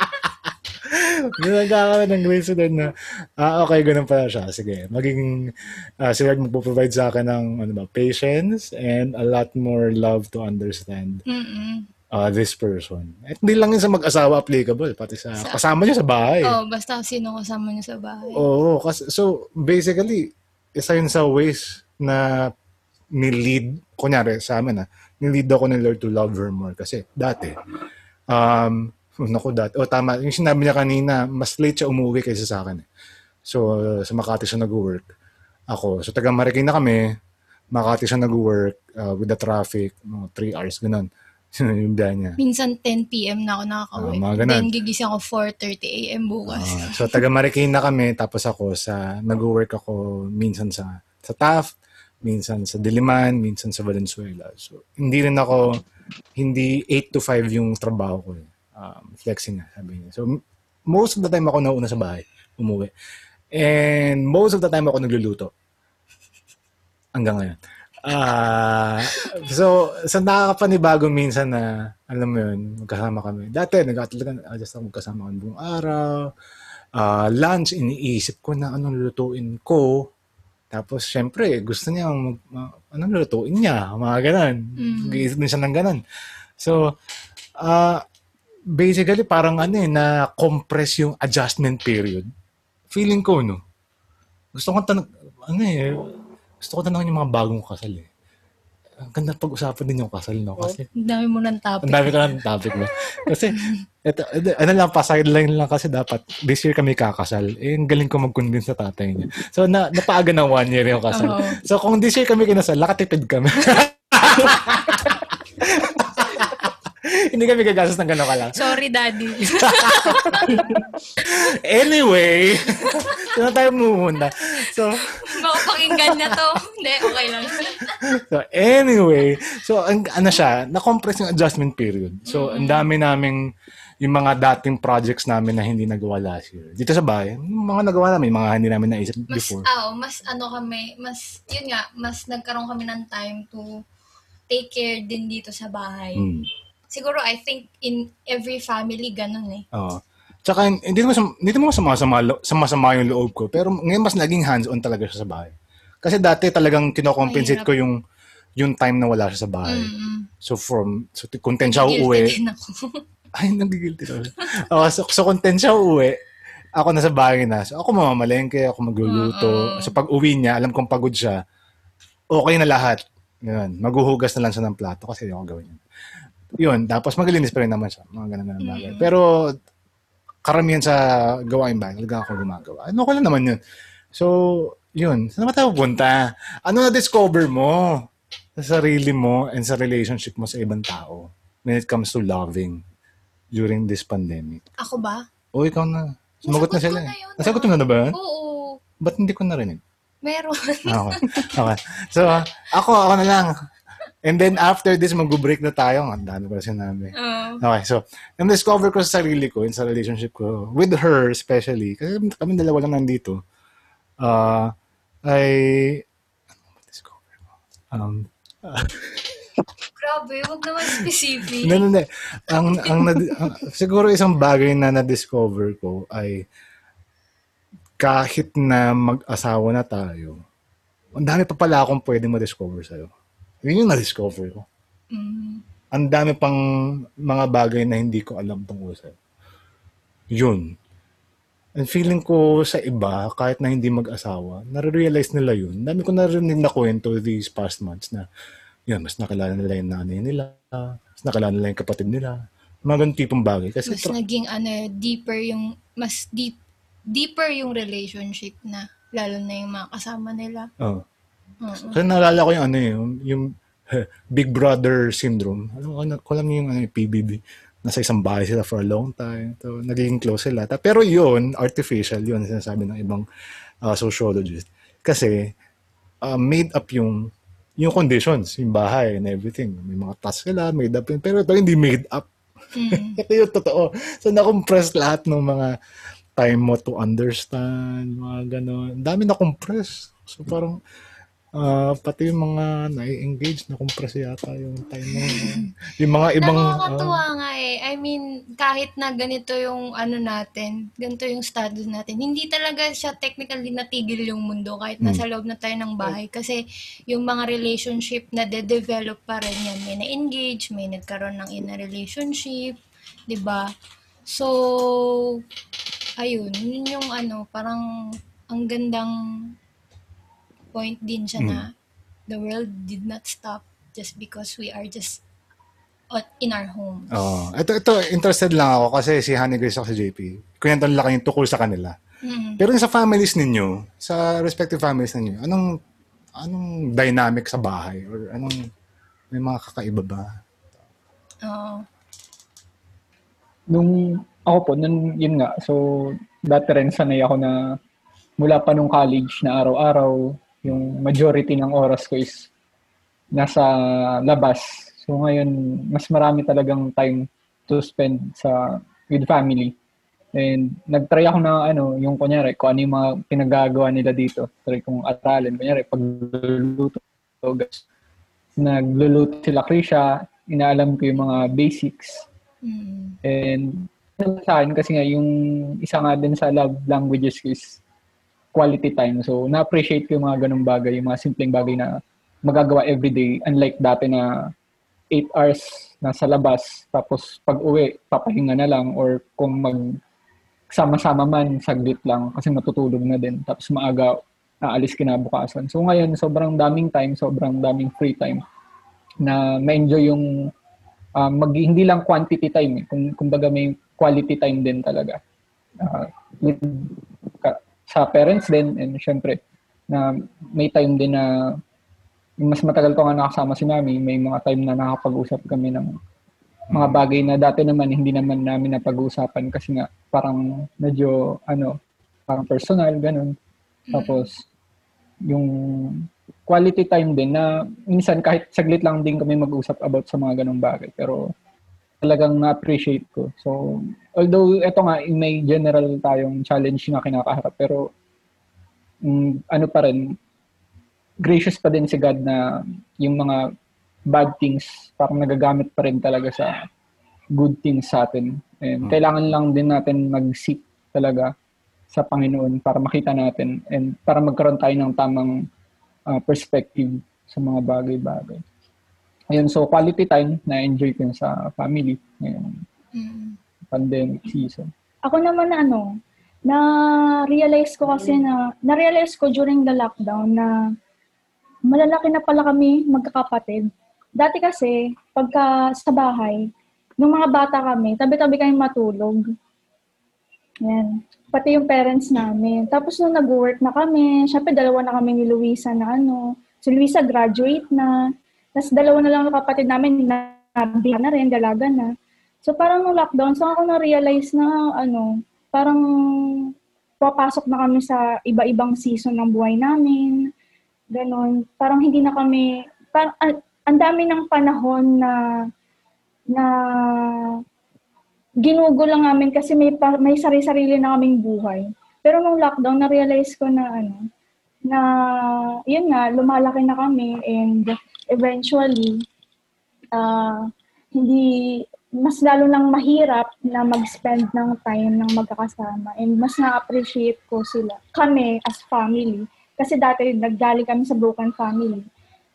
[SPEAKER 3] Nagkakaroon ng grace doon na, ah, okay, ganun pala siya. Sige, magiging, ah, si Lord magpo-provide sa akin ng, ano ba, patience and a lot more love to understand
[SPEAKER 2] Mm-mm.
[SPEAKER 3] uh, this person. At hindi lang yun sa mag-asawa applicable, pati sa,
[SPEAKER 2] Sa-
[SPEAKER 3] kasama niya sa bahay.
[SPEAKER 2] Oh, basta sino kasama niyo sa bahay.
[SPEAKER 3] Oo, kasi, so basically, isa yun sa ways na nilid, kunyari sa amin na, nilid ako ng Lord to love her more. Kasi dati, um, naku dati, o tama, yung sinabi niya kanina, mas late siya umuwi kaysa sa akin. eh. So, uh, sa Makati siya nag-work. Ako, so taga Marikina kami, Makati siya nag-work uh, with the traffic, mga 3 hours, ganun. *laughs* yung biyahe niya.
[SPEAKER 2] Minsan 10 p.m. na ako nakaka-uwi.
[SPEAKER 3] Ah, mga ganun.
[SPEAKER 2] Then gigising ako 4.30 a.m. bukas.
[SPEAKER 3] Ah, so taga Marikina kami tapos ako sa nag-work ako minsan sa sa Taft, minsan sa Diliman, minsan sa Valenzuela. So hindi rin ako hindi 8 to 5 yung trabaho ko. eh. Um, flexing na sabi niya. So most of the time ako nauna sa bahay, umuwi. And most of the time ako nagluluto. Hanggang ngayon. Ah, so sa nakakapanibago minsan na alam mo yun, magkasama kami. Dati nag-atalaga adjust ako magkasama kami buong araw. Ah, lunch iniisip ko na anong lulutuin ko. Tapos syempre, gusto niya mag, ma- anong lulutuin niya, mga ganun.
[SPEAKER 2] Mm.
[SPEAKER 3] Din siya ng ganun. So, ah basically parang ano eh, na compress yung adjustment period. Feeling ko, no? Gusto ko tanong, ano eh, gusto ko tanongin yung mga bagong kasal eh. Ang ganda pag-usapan din yung kasal, no? Kasi
[SPEAKER 2] Ang dami mo ng topic.
[SPEAKER 3] ang dami ko ng topic mo. Kasi, eto, eto, ano lang pa, sideline lang kasi dapat, this year kami kakasal. Eh, ang galing ko mag-convince sa tatay niya. So, na, napaaga ng one year yung kasal.
[SPEAKER 2] Oo.
[SPEAKER 3] So, kung this year kami kinasal, nakatipid kami. *laughs* *laughs* hindi kami gagastos ng gano'n ka lang.
[SPEAKER 2] Sorry, Daddy. *laughs*
[SPEAKER 3] Anyway, *laughs* saan tayo muna? So,
[SPEAKER 2] Baka pakinggan na to. Hindi, okay lang.
[SPEAKER 3] so anyway, so ang, ano siya, na-compress yung adjustment period. So, ang dami naming yung mga dating projects namin na hindi nagawa last year. Dito sa bahay, yung mga nagawa namin, mga hindi namin naisip
[SPEAKER 2] Mas,
[SPEAKER 3] before.
[SPEAKER 2] ah, mas ano kami, mas, yun nga, mas nagkaroon kami ng time to take care din dito sa bahay.
[SPEAKER 3] Mm.
[SPEAKER 2] Siguro, I think, in every family, ganun eh.
[SPEAKER 3] Oo. Tsaka, hindi naman, hindi naman sama-sama, lo- sama-sama yung loob ko. Pero ngayon mas naging hands-on talaga siya sa bahay. Kasi dati talagang kinocompensate ko yung yung time na wala siya sa bahay.
[SPEAKER 2] Mm-mm.
[SPEAKER 3] So from, so content siya uuwi.
[SPEAKER 2] ako. *laughs*
[SPEAKER 3] Ay, nagigilty na. oh, so, so content siya uuwi. Ako nasa bahay na. So ako mamamalengke, ako magluluto.
[SPEAKER 2] Oo.
[SPEAKER 3] So pag uwi niya, alam kong pagod siya. Okay na lahat. Ganun. Maghuhugas na lang siya ng plato kasi ako gawin yun. Yun. Tapos maglilinis pa rin naman siya. Mga ganun na bagay.
[SPEAKER 2] Mm.
[SPEAKER 3] Pero karamihan sa gawain bahay, talaga ako gumagawa. Ano ko lang naman yun. So, yun. Saan naman tayo pupunta? Ano na-discover mo sa sarili mo and sa relationship mo sa ibang tao when it comes to loving during this pandemic?
[SPEAKER 2] Ako ba?
[SPEAKER 3] O, ikaw na. Sumagot na sila eh.
[SPEAKER 2] na yun,
[SPEAKER 3] Nasagot
[SPEAKER 2] ah.
[SPEAKER 3] mo na ba?
[SPEAKER 2] Oo.
[SPEAKER 3] Ba't hindi ko narinig?
[SPEAKER 2] Meron.
[SPEAKER 3] Okay. okay. So, ako, ako na lang. And then after this, mag-break na tayo. Ang dami na sinabi.
[SPEAKER 2] Oo.
[SPEAKER 3] Okay, so, yung discover ko sa sarili ko, in sa relationship ko, with her especially, kasi kami dalawa lang nandito, uh, ay, ano ba discover ko? Um, *laughs*
[SPEAKER 2] Grabe, huwag naman specific.
[SPEAKER 3] hindi, hindi. Ang, ang, nad- ang, siguro isang bagay na na-discover ko ay kahit na mag-asawa na tayo, ang dami pa pala akong pwedeng ma-discover sa'yo. Yun yung na-discover ko.
[SPEAKER 2] Mm.
[SPEAKER 3] ang dami pang mga bagay na hindi ko alam tungkol sa'yo. Yun. And feeling ko sa iba, kahit na hindi mag-asawa, nare-realize nila yun. Dami ko narinig na kwento these past months na, yun, mas nakilala nila yung nanay nila, mas nakilala nila yung kapatid nila. Mga ganun tipong bagay. Kasi
[SPEAKER 2] Mas
[SPEAKER 3] tra-
[SPEAKER 2] naging ano, deeper yung, mas deep, deeper yung relationship na, lalo na yung mga kasama nila.
[SPEAKER 3] oh.
[SPEAKER 2] Oo.
[SPEAKER 3] Kasi naalala ko yung ano eh, yung, yung *laughs* Big Brother syndrome. Alam ko, ko alam yung ano, yung PBB. Nasa isang bahay sila for a long time. So, naging close sila. Pero yun, artificial yun, sinasabi ng ibang uh, sociologist. Kasi, uh, made up yung yung conditions, yung bahay and everything. May mga tasks sila, made up yun. Pero ito hindi made up.
[SPEAKER 2] Mm. *laughs*
[SPEAKER 3] Ito yung totoo. So, na-compress lahat ng mga time mo to understand, mga gano'n. Ang dami na-compress. So, parang, ah, pati yung mga nai-engage, na-compress yata yung time mo. yung mga ibang...
[SPEAKER 2] Nakakatuwa
[SPEAKER 3] ah,
[SPEAKER 2] nga eh. I mean, kahit na ganito yung ano natin, ganito yung status natin, hindi talaga siya technically natigil yung mundo kahit nasa
[SPEAKER 3] Hmm.
[SPEAKER 2] loob na tayo ng bahay. Kasi yung mga relationship na de-develop pa rin yan. May na-engage, may nagkaroon ng in relationship, di ba? So, ayun, yun yung ano, parang ang gandang point din siya na the world did not stop just because we are just on, in our homes.
[SPEAKER 3] Oo. ito, ito, interested lang ako kasi si Honey Grace ako si JP. Kwento nila kayo tukol sa kanila.
[SPEAKER 2] Mm.
[SPEAKER 3] Pero yung sa families ninyo, sa respective families ninyo, anong anong dynamic sa bahay? Or anong, may mga kakaiba ba?
[SPEAKER 2] Oo.
[SPEAKER 4] Nung ako po, nun, yun nga, so dati rin sanay ako na mula pa nung college na araw-araw, yung majority ng oras ko is nasa labas. So ngayon, mas marami talagang time to spend sa with family. And nagtry ako na ano, yung kunyari, kung ano yung mga pinagagawa nila dito. Try kong aralin. Kunyari, pagluluto. Nagluluto sila Krisha, inaalam ko yung mga basics.
[SPEAKER 2] Mm.
[SPEAKER 4] And sa akin kasi nga yung isa nga din sa love languages is quality time. So na-appreciate ko yung mga ganung bagay, yung mga simpleng bagay na magagawa everyday unlike dati na 8 hours nasa labas tapos pag uwi papahinga na lang or kung mag sama-sama man saglit lang kasi matutulog na din tapos maaga aalis kinabukasan. So ngayon sobrang daming time, sobrang daming free time na ma-enjoy yung um, mag, hindi lang quantity time eh. Kung kumbaga may quality time din talaga. Uh, with, ka, sa parents din and syempre na may time din na mas matagal ko nga nakasama si mami, may mga time na nakapag-usap kami ng mga bagay na dati naman hindi naman namin napag-uusapan kasi nga parang medyo ano, parang personal ganun. Tapos yung quality time din na minsan kahit saglit lang din kami mag-usap about sa mga ganung bagay pero talagang na-appreciate ko. So, although ito nga may general tayong challenge na kinakaharap pero mm, ano pa rin gracious pa din si God na yung mga bad things parang nagagamit pa rin talaga sa good things sa atin. And
[SPEAKER 3] Hmm.
[SPEAKER 4] kailangan lang din natin mag-seek talaga sa Panginoon para makita natin and para magkaroon tayo ng tamang uh, perspective sa mga bagay-bagay. Ayun, so quality time na enjoy ko sa family ngayong
[SPEAKER 2] Mm.
[SPEAKER 4] pandemic season.
[SPEAKER 5] Ako naman na ano, na-realize ko kasi na, na-realize ko during the lockdown na malalaki na pala kami magkakapatid. Dati kasi, pagka sa bahay, nung mga bata kami, tabi-tabi kami matulog. Yan. Pati yung parents namin. Tapos nung nag-work na kami, syempre dalawa na kami ni Luisa na ano, si Luisa graduate na, tapos dalawa na lang ang kapatid namin na na rin, dalaga na. So parang nung lockdown, so ako na-realize na ano, parang papasok na kami sa iba-ibang season ng buhay namin. Ganon. Parang hindi na kami, parang, ang, ang dami ng panahon na na ginugo lang namin kasi may may sarili-sarili na kaming buhay. Pero nung lockdown, na-realize ko na ano, na yun nga, lumalaki na kami and eventually, ah hindi, mas lalo nang mahirap na mag-spend ng time ng magkakasama and mas na-appreciate ko sila, kami as family. Kasi dati nagdali kami sa broken family.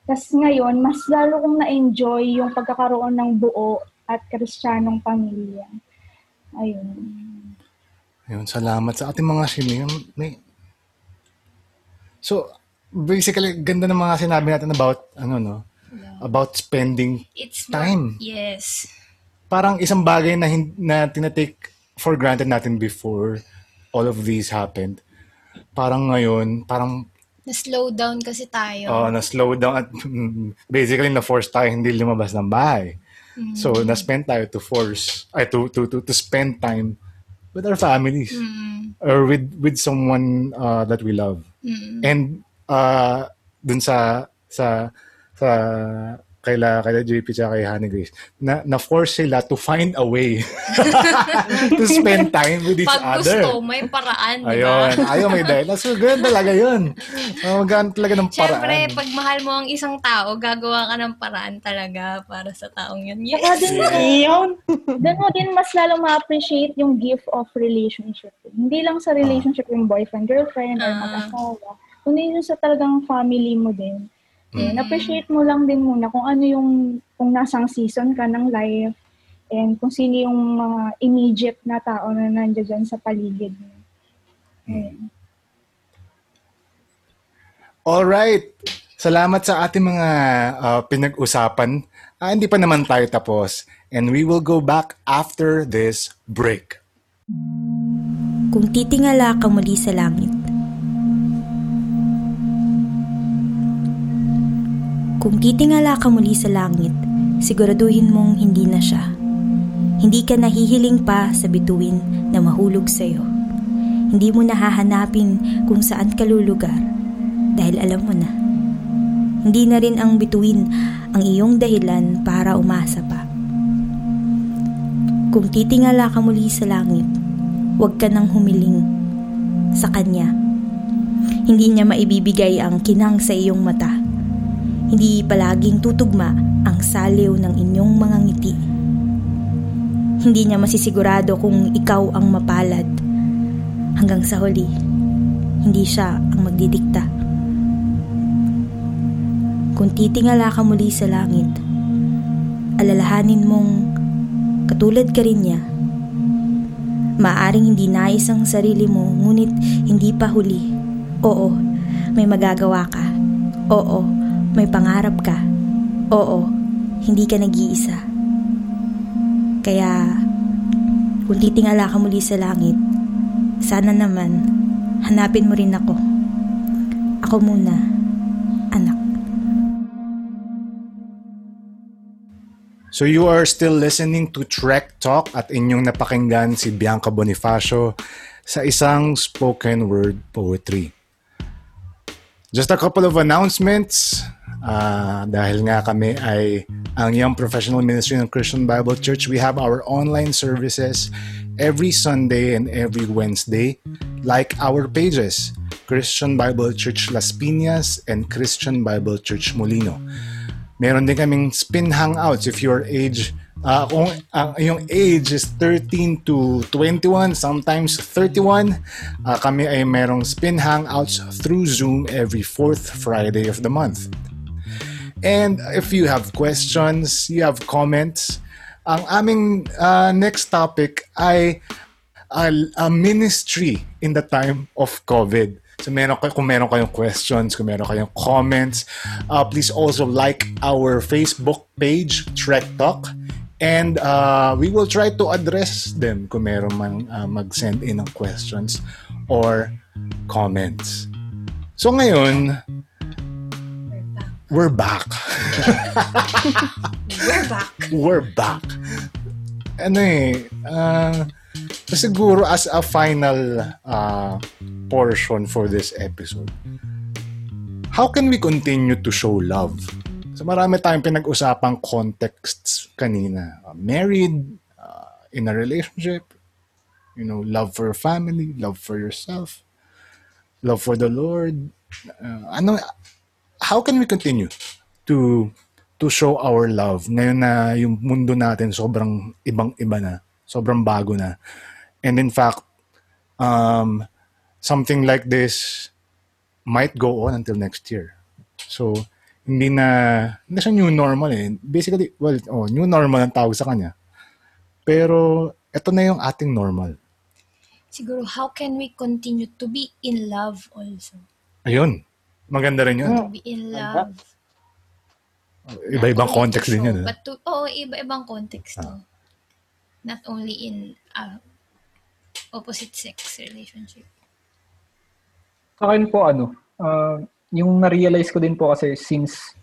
[SPEAKER 5] Tapos ngayon, mas lalo kong na-enjoy yung pagkakaroon ng buo at kristyanong pamilya. Ayun.
[SPEAKER 3] Ayun, salamat sa ating mga shinir. May... So, basically, ganda ng mga sinabi natin about, ano no, about spending
[SPEAKER 2] It's
[SPEAKER 3] Time.
[SPEAKER 2] Yes.
[SPEAKER 3] parang isang bagay na, hin- na tinatake for granted natin before all of these happened. Parang ngayon, parang
[SPEAKER 2] Na-slow down kasi tayo.
[SPEAKER 3] oh, na-slow down at *laughs* basically na-force tayo hindi lumabas ng bahay. So, na-spend tayo to force, ay, to, to, to, to spend time with our families
[SPEAKER 2] Mm.
[SPEAKER 3] or with with someone uh, that we love.
[SPEAKER 2] Mm.
[SPEAKER 3] And uh, dun sa sa sa kaila kaila JP tsaka kay Honey Grace na na-force sila to find a way *laughs* to spend time with each
[SPEAKER 2] Pag
[SPEAKER 3] other.
[SPEAKER 2] gusto, may paraan, di ba?
[SPEAKER 3] Ayun, ayaw may dahil. So, ganun talaga yun. Uh, ganun talaga ng
[SPEAKER 2] Siyempre,
[SPEAKER 3] paraan.
[SPEAKER 2] pag mahal mo ang isang tao, gagawa ka ng paraan talaga para sa taong yun. Yes!
[SPEAKER 5] Saka din,
[SPEAKER 1] Iyon.
[SPEAKER 5] doon mo din mas lalo ma-appreciate yung gift of relationship. Hindi lang sa relationship yung boyfriend, girlfriend, or
[SPEAKER 2] Ah.
[SPEAKER 5] mag-asawa. Kundi yung sa talagang family mo din. Eh,
[SPEAKER 2] Mm.
[SPEAKER 5] appreciate mo lang din muna kung ano yung, kung nasang season ka ng life, and kung sino yung mga immediate na tao na nandiyan dyan sa paligid mo. Ayun.
[SPEAKER 3] All right. Salamat sa ating mga uh, pinag-usapan. Ah, hindi pa naman tayo tapos. And we will go back after this break.
[SPEAKER 7] kung titingala ka muli sa langit. Kung titingala ka muli sa langit, siguraduhin mong hindi na siya. Hindi ka nahihiling pa sa bituin na mahulog sa'yo. Hindi mo nahahanapin kung saan ka lulugar dahil alam mo na. Hindi na rin ang bituin ang iyong dahilan para umasa pa. Kung titingala ka muli sa langit, huwag ka nang humiling sa Kanya. Hindi niya maibibigay ang kinang sa iyong mata. Hindi palaging tutugma ang saliw ng inyong mga ngiti. Hindi niya masisigurado kung ikaw ang mapalad. Hanggang sa huli, hindi siya ang magdidikta. Kung titingala ka muli sa langit, alalahanin mong katulad ka rin niya Maaring hindi nais ang sarili mo, ngunit hindi pa huli. Oo, may magagawa ka. Oo, may pangarap ka. Oo, hindi ka nag-iisa. Kaya, kung titingala ka muli sa langit, sana naman, hanapin mo rin ako. Ako muna, anak.
[SPEAKER 3] So you are still listening to Trek Talk at inyong napakinggan si Bianca Bonifacio sa isang spoken word poetry. Just a couple of announcements. Uh, dahil nga kami ay ang Young Professional Ministry ng Christian Bible Church, we have our online services every Sunday and every Wednesday, like our pages, Christian Bible Church Las Piñas and Christian Bible Church Molino. Meron din kaming spin hangouts if your age uh, kung uh, yung age is 13 to 21, sometimes 31, uh, kami ay merong spin hangouts through Zoom every fourth Friday of the month. And if you have questions, you have comments, ang aming uh, next topic ay a, a ministry in the time of COVID. So meron kayo, kung meron kayong questions, kung meron kayong comments, uh, please also like our Facebook page, Trek Talk. And uh, we will try to address them kung meron man uh, mag-send in ng questions or comments. So ngayon, *laughs* we're back.
[SPEAKER 2] We're back.
[SPEAKER 3] we're back. Ano eh, uh, siguro as a final uh, portion for this episode, how can we continue to show love? So marami tayong pinag-usapang contexts kanina. Uh, married, uh, in a relationship, you know, love for family, love for yourself, love for the Lord. Uh, ano, how can we continue to to show our love ngayon na yung mundo natin sobrang ibang-iba na, sobrang bago na. And in fact, um, something like this might go on until next year. So, hindi na, hindi siya new normal eh. Basically, well, oh, new normal ang tawag sa kanya. Pero, ito na yung ating normal.
[SPEAKER 2] Siguro, how can we continue to be in love also?
[SPEAKER 3] Ayun. Maganda rin yun.
[SPEAKER 2] To be in love.
[SPEAKER 3] Iba-ibang context
[SPEAKER 2] to
[SPEAKER 3] din
[SPEAKER 2] show,
[SPEAKER 3] yun. eh.
[SPEAKER 2] But to, oh, iba-ibang context to.
[SPEAKER 3] Ah.
[SPEAKER 2] Not only in uh, opposite sex relationship.
[SPEAKER 4] Sa akin po ano, uh, yung na-realize ko din po kasi since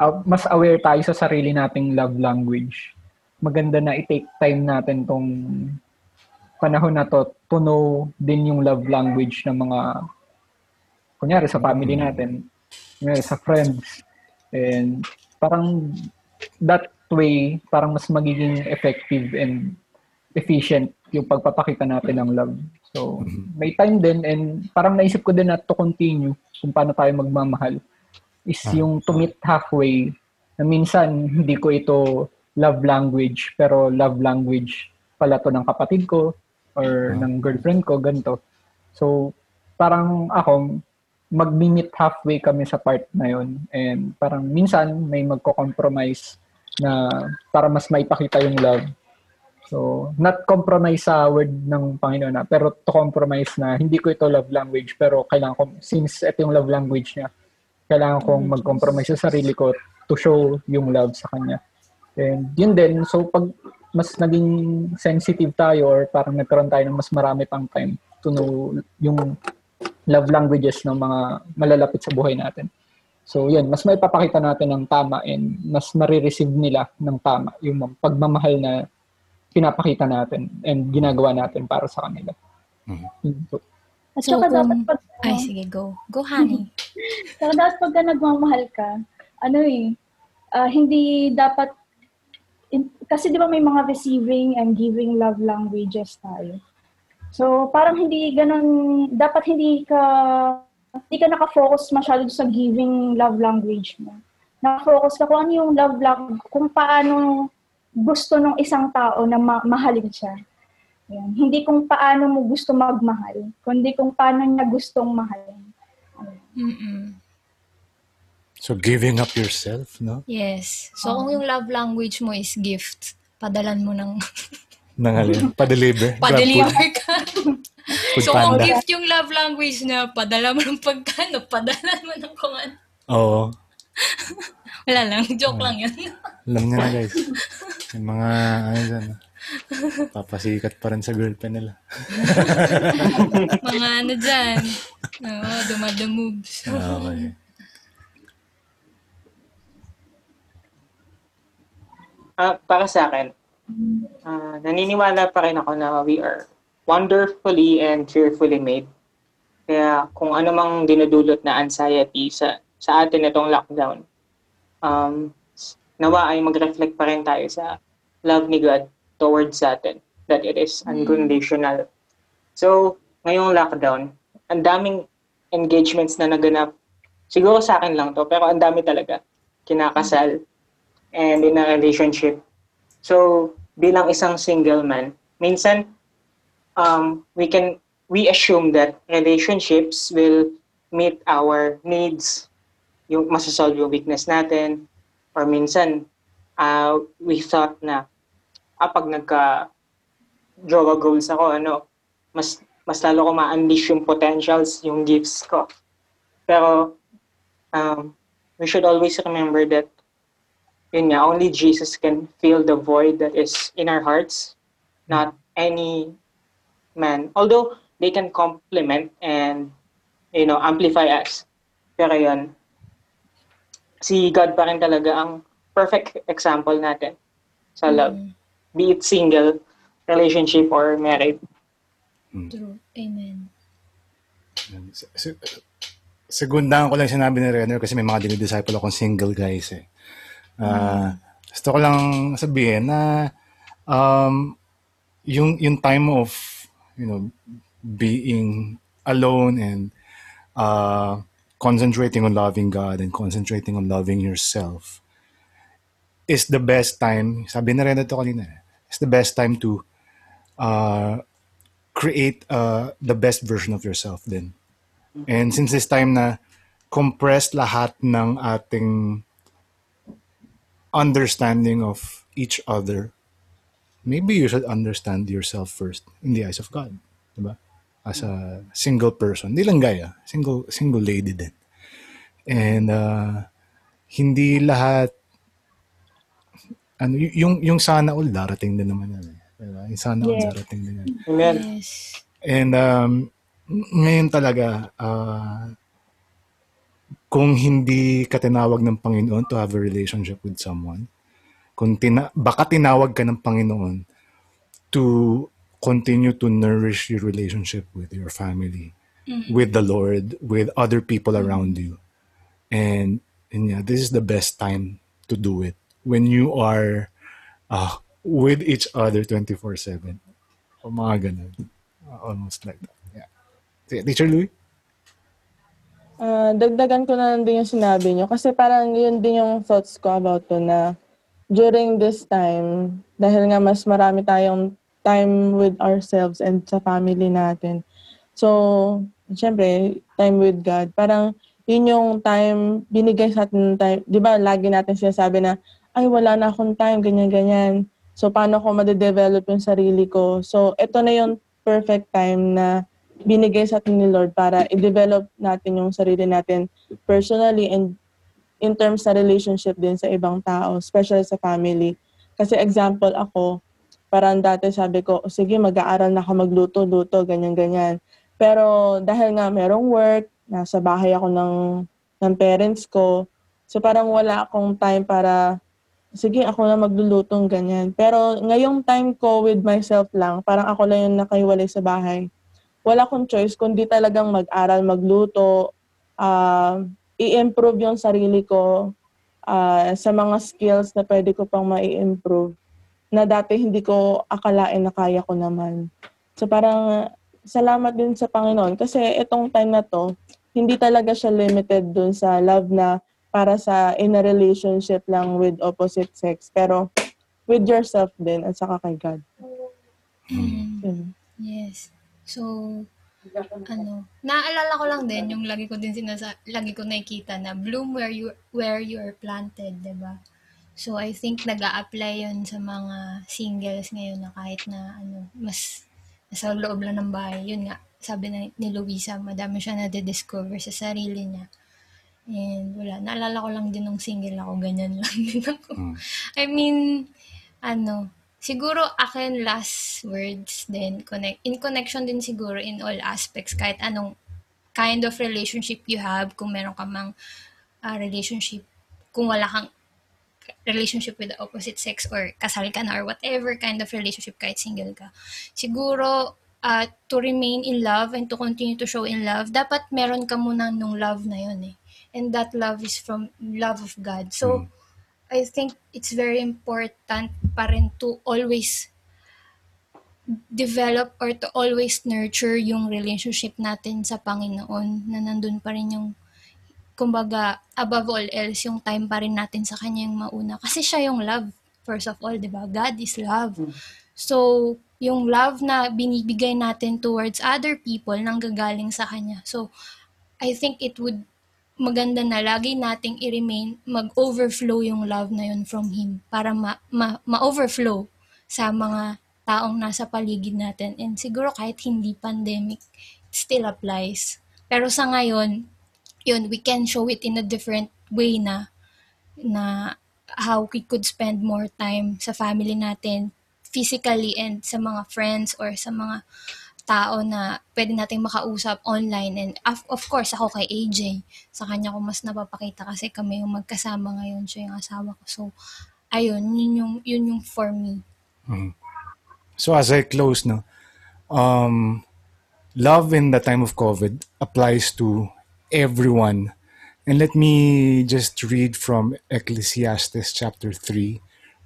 [SPEAKER 4] uh, mas aware tayo sa sarili nating love language, maganda na i-take time natin tong panahon na to to know din yung love language ng mga kunyari sa family natin, kunyari sa friends. And parang that way, parang mas magiging effective and efficient yung pagpapakita natin ng love. So, may time din and parang naisip ko din na to continue kung paano tayo magmamahal is
[SPEAKER 3] Ah.
[SPEAKER 4] yung to meet halfway na minsan hindi ko ito love language pero love language pala to ng kapatid ko or
[SPEAKER 3] Ah.
[SPEAKER 4] ng girlfriend ko, ganito. So, parang ako, mag-meet halfway kami sa part na yon And parang minsan may magko-compromise na para mas maipakita yung love. So, not compromise sa word ng Panginoon na, pero to compromise na hindi ko ito love language, pero kailangan ko, since ito yung love language niya, kailangan kong mag-compromise sa sarili ko to show yung love sa kanya. And yun din, so pag mas naging sensitive tayo or parang nagkaroon tayo ng mas marami pang time to know yung love languages ng mga malalapit sa buhay natin. So yun, mas may papakita natin ng tama and mas marireceive nila ng tama yung pagmamahal na pinapakita natin and ginagawa natin para sa kanila.
[SPEAKER 3] Mhm.
[SPEAKER 4] Yun po.
[SPEAKER 5] At
[SPEAKER 2] So,
[SPEAKER 5] saka
[SPEAKER 2] kung-
[SPEAKER 5] dapat pag,
[SPEAKER 2] Ay, sige, go. Go, honey. *laughs*
[SPEAKER 5] saka dapat pagka nagmamahal ka, ano eh, ah, hindi dapat, in- kasi di ba may mga receiving and giving love languages tayo. So, parang hindi ganun, dapat hindi ka, hindi ka nakafocus masyado sa giving love language mo. Nakafocus ka kung ano yung love language, kung paano gusto ng isang tao na ma- mahalin siya. Yan. Hindi kung paano mo gusto magmahal, kundi kung paano niya gustong mahalin.
[SPEAKER 2] Mm-mm.
[SPEAKER 3] So giving up yourself, no?
[SPEAKER 2] Yes. So, kung yung love language mo is gift, padalan mo ng *laughs*
[SPEAKER 3] Nangalin. Pa-deliver. *laughs*
[SPEAKER 2] pa-deliver ka.
[SPEAKER 3] Food
[SPEAKER 2] so, kung
[SPEAKER 3] panda.
[SPEAKER 2] gift yung love language na padala mo ng pagkano, padala mo ng kung ano.
[SPEAKER 3] Oo. *laughs*
[SPEAKER 2] Wala lang, joke lang yun.
[SPEAKER 3] Alam niyo na guys. *laughs* Yung mga, ano dyan, papasikat pa rin sa girlfriend nila.
[SPEAKER 2] Mga ano dyan. Oo, dumada moves.
[SPEAKER 3] Okay.
[SPEAKER 1] Ah, para sa akin, ah, naniniwala pa rin ako na we are wonderfully and fearfully made. Kaya kung ano mang dinudulot na anxiety sa sa atin itong lockdown, um, nawa ay mag-reflect pa rin tayo sa love ni God towards sa atin, that it is unconditional. So, ngayong lockdown, ang daming engagements na naganap. Siguro sa akin lang to, pero ang dami talaga. Kinakasal and in a relationship. So, bilang isang single man, minsan um, we can we assume that relationships will meet our needs, yung masasolve yung weakness natin, or minsan uh, we thought na ah, pag nagka jowa goals ako, ano, mas mas lalo ko ma-unleash yung potentials, yung gifts ko. Pero um, we should always remember that yun nga, only Jesus can fill the void that is in our hearts, not any man. Although they can complement and you know, amplify us. Pero yun, si God pa rin talaga ang perfect example natin sa love. Be it single, relationship, or married.
[SPEAKER 2] True. Amen.
[SPEAKER 3] Segundahan ko lang sinabi ni Renner kasi may mga dinidisciple akong single guys eh. Ah, Gusto ko lang sabihin na um, yung, yung time of, you know, being alone and uh, concentrating on loving God and concentrating on loving yourself is the best time, sabi na rin ito kanina, it's the best time to uh, create uh, the best version of yourself din. And since this time na compressed lahat ng ating understanding of each other, maybe you should understand yourself first in the eyes of God. Diba? As a single person. Hindi lang gaya. Single, single lady din. And uh, hindi lahat ano, y- yung, yung sana all darating din naman yan. Eh. Diba? Yung sana all
[SPEAKER 5] Yes.
[SPEAKER 3] darating din yan.
[SPEAKER 1] Amen.
[SPEAKER 2] Yes.
[SPEAKER 3] And um, ngayon talaga, uh, kung hindi ka tinawag ng Panginoon to have a relationship with someone, kung tina- baka tinawag ka ng Panginoon to continue to nourish your relationship with your family, with the Lord, with other people around you. And, and yeah, this is the best time to do it. When you are uh, with each other 24-7. O mga ganun. Almost like that. Yeah. Teacher Louis?
[SPEAKER 6] Ah, dagdagan ko na lang din yung sinabi nyo. Kasi parang yun din yung thoughts ko about to na during this time, dahil nga mas marami tayong time with ourselves and sa family natin. So, syempre, time with God. Parang yun yung time, binigay sa atin time. Di ba, lagi natin sinasabi na, ay, wala na akong time, ganyan-ganyan. So, paano ko madedevelop yung sarili ko? So, ito na yung perfect time na binigay sa atin ni Lord para i-develop natin yung sarili natin personally and in terms sa relationship din sa ibang tao, especially sa family. Kasi example ako, parang dati sabi ko, "O, sige, mag-aaral na ako magluto-luto, ganyan-ganyan. Pero dahil nga merong work, nasa bahay ako ng, ng parents ko, so parang wala akong time para, sige, ako na maglulutong ganyan. Pero ngayong time ko with myself lang, parang ako lang yung nakahiwalay sa bahay wala akong choice kundi talagang mag-aral, magluto, ah, i-improve yung sarili ko ah, sa mga skills na pwede ko pang mai-improve na dati hindi ko akalain na kaya ko naman. So parang salamat din sa Panginoon kasi itong time na to, hindi talaga siya limited dun sa love na para sa in a relationship lang with opposite sex. Pero with yourself din at saka kay God. Yun.
[SPEAKER 2] Yes. So, ano, naalala ko lang din yung lagi ko din sinasa lagi ko nakikita na bloom where you where you are planted, 'di ba? So I think nag-a-apply 'yon sa mga singles ngayon na kahit na ano, mas nasa loob lang ng bahay, yun nga, sabi na ni Luisa, madami siya na-discover sa sarili niya. And wala, naalala ko lang din nung single ako, ganyan lang *laughs* din ako.
[SPEAKER 3] Mm.
[SPEAKER 2] I mean, ano, siguro akin last words din, connect, in connection din siguro in all aspects, kahit anong kind of relationship you have, kung meron ka mang ah, relationship, kung wala kang relationship with the opposite sex or kasal ka na or whatever kind of relationship kahit single ka. Siguro, uh, to remain in love and to continue to show in love, dapat meron ka muna nung love na yun eh. And that love is from love of God. So, mm. I think it's very important pa rin to always develop or to always nurture yung relationship natin sa Panginoon na nandun pa rin yung kumbaga, above all else, yung time pa rin natin sa Kanya yung mauna. Kasi siya yung love, first of all, di ba? God is love. Hmm. So, yung love na binibigay natin towards other people nang gagaling sa Kanya. So, I think it would maganda na lagi nating i-remain, mag-overflow yung love na yun from Him para ma- ma- ma-overflow sa mga taong nasa paligid natin. And siguro kahit hindi pandemic, it still applies. Pero sa ngayon, yun, we can show it in a different way na na how we could spend more time sa family natin physically and sa mga friends or sa mga tao na pwede nating makausap online. And of, of course ako kay AJ sa kanya ko mas napapakita kasi kami yung magkasama ngayon. Siya yung asawa ko. So ayun yun yung yun yung for me.
[SPEAKER 3] Mm. so as I close no um love in the time of COVID applies to everyone. And let me just read from Ecclesiastes chapter 3,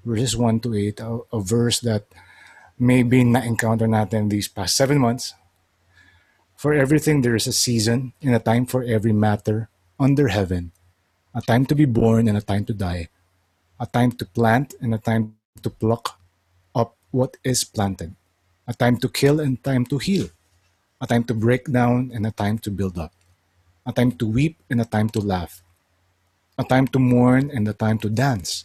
[SPEAKER 3] verses 1 to 8, a, a verse that maybe na-encounter natin these past seven months. For everything there is a season and a time for every matter under heaven, a time to be born and a time to die, a time to plant and a time to pluck up what is planted, a time to kill and time to heal, a time to break down and a time to build up a time to weep and a time to laugh, a time to mourn and a time to dance,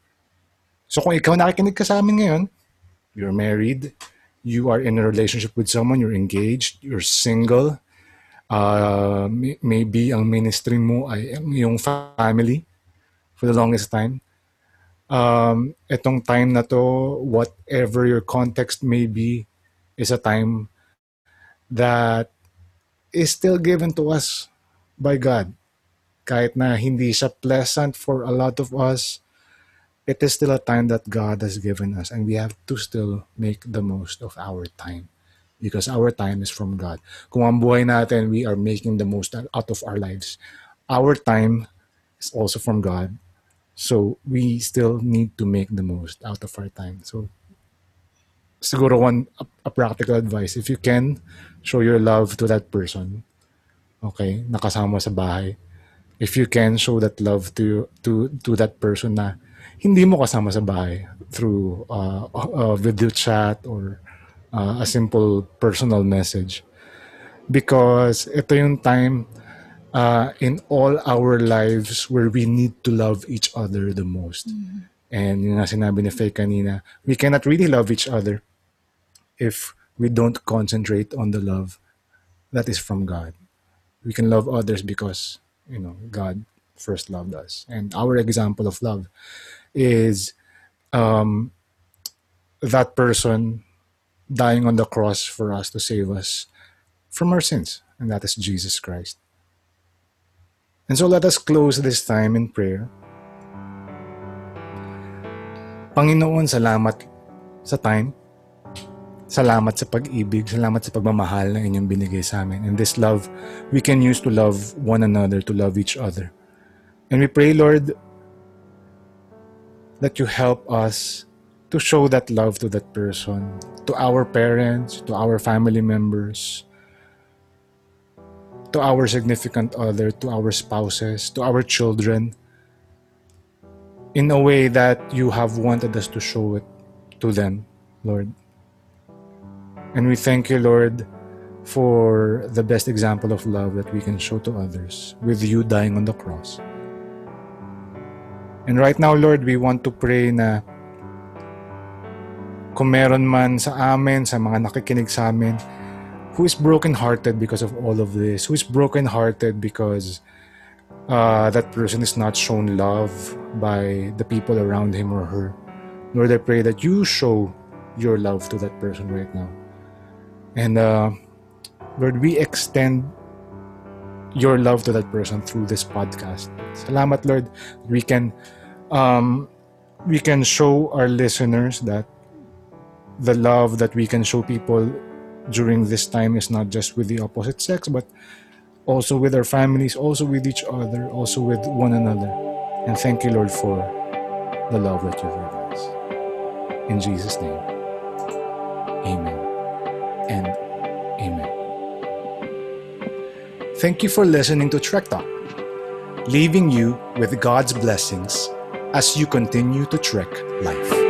[SPEAKER 3] So kung ikaw nakikinig ka sa amin ngayon, you're married, you are in a relationship with someone, you're engaged, you're single, uh, maybe ang ministry mo ay yung family for the longest time. Um, itong time na to, whatever your context may be, is a time that is still given to us by God kahit na hindi siya pleasant for a lot of us, it is still a time that God has given us and we have to still make the most of our time because our time is from God. Kung ang buhay natin, we are making the most out of our lives. Our time is also from God. So we still need to make the most out of our time. So siguro one a, a practical advice, if you can show your love to that person, okay, nakasama sa bahay, if you can show that love to to to that person na hindi mo kasama sa bahay through uh, a video chat or uh, a simple personal message because ito yung time uh, in all our lives where we need to love each other the most. Mm-hmm. And yung nga sinabi ni Faye kanina, we cannot really love each other if we don't concentrate on the love that is from God. We can love others because you know god first loved us and our example of love is um, that person dying on the cross for us to save us from our sins and that is jesus christ and so let us close this time in prayer Panginoon, salamat sa time Salamat sa pag-ibig, salamat sa pagmamahal na inyong binigay sa amin. And this love, we can use to love one another, to love each other. And we pray, Lord, that you help us to show that love to that person, to our parents, to our family members, to our significant other, to our spouses, to our children, in a way that you have wanted us to show it to them, Lord. And we thank you, Lord, for the best example of love that we can show to others with you dying on the cross. And right now, Lord, we want to pray na kung meron man sa amin, sa mga nakikinig sa amin, who is broken-hearted because of all of this, who is broken-hearted because uh, that person is not shown love by the people around him or her. Lord, I pray that you show your love to that person right now. And uh, Lord, we extend your love to that person through this podcast. Salamat, Lord. We can um, we can show our listeners that the love that we can show people during this time is not just with the opposite sex, but also with our families, also with each other, also with one another. And thank you, Lord, for the love that you've given us. In Jesus' name, amen Thank you for listening to Trek Talk, leaving you with God's blessings as you continue to trek life.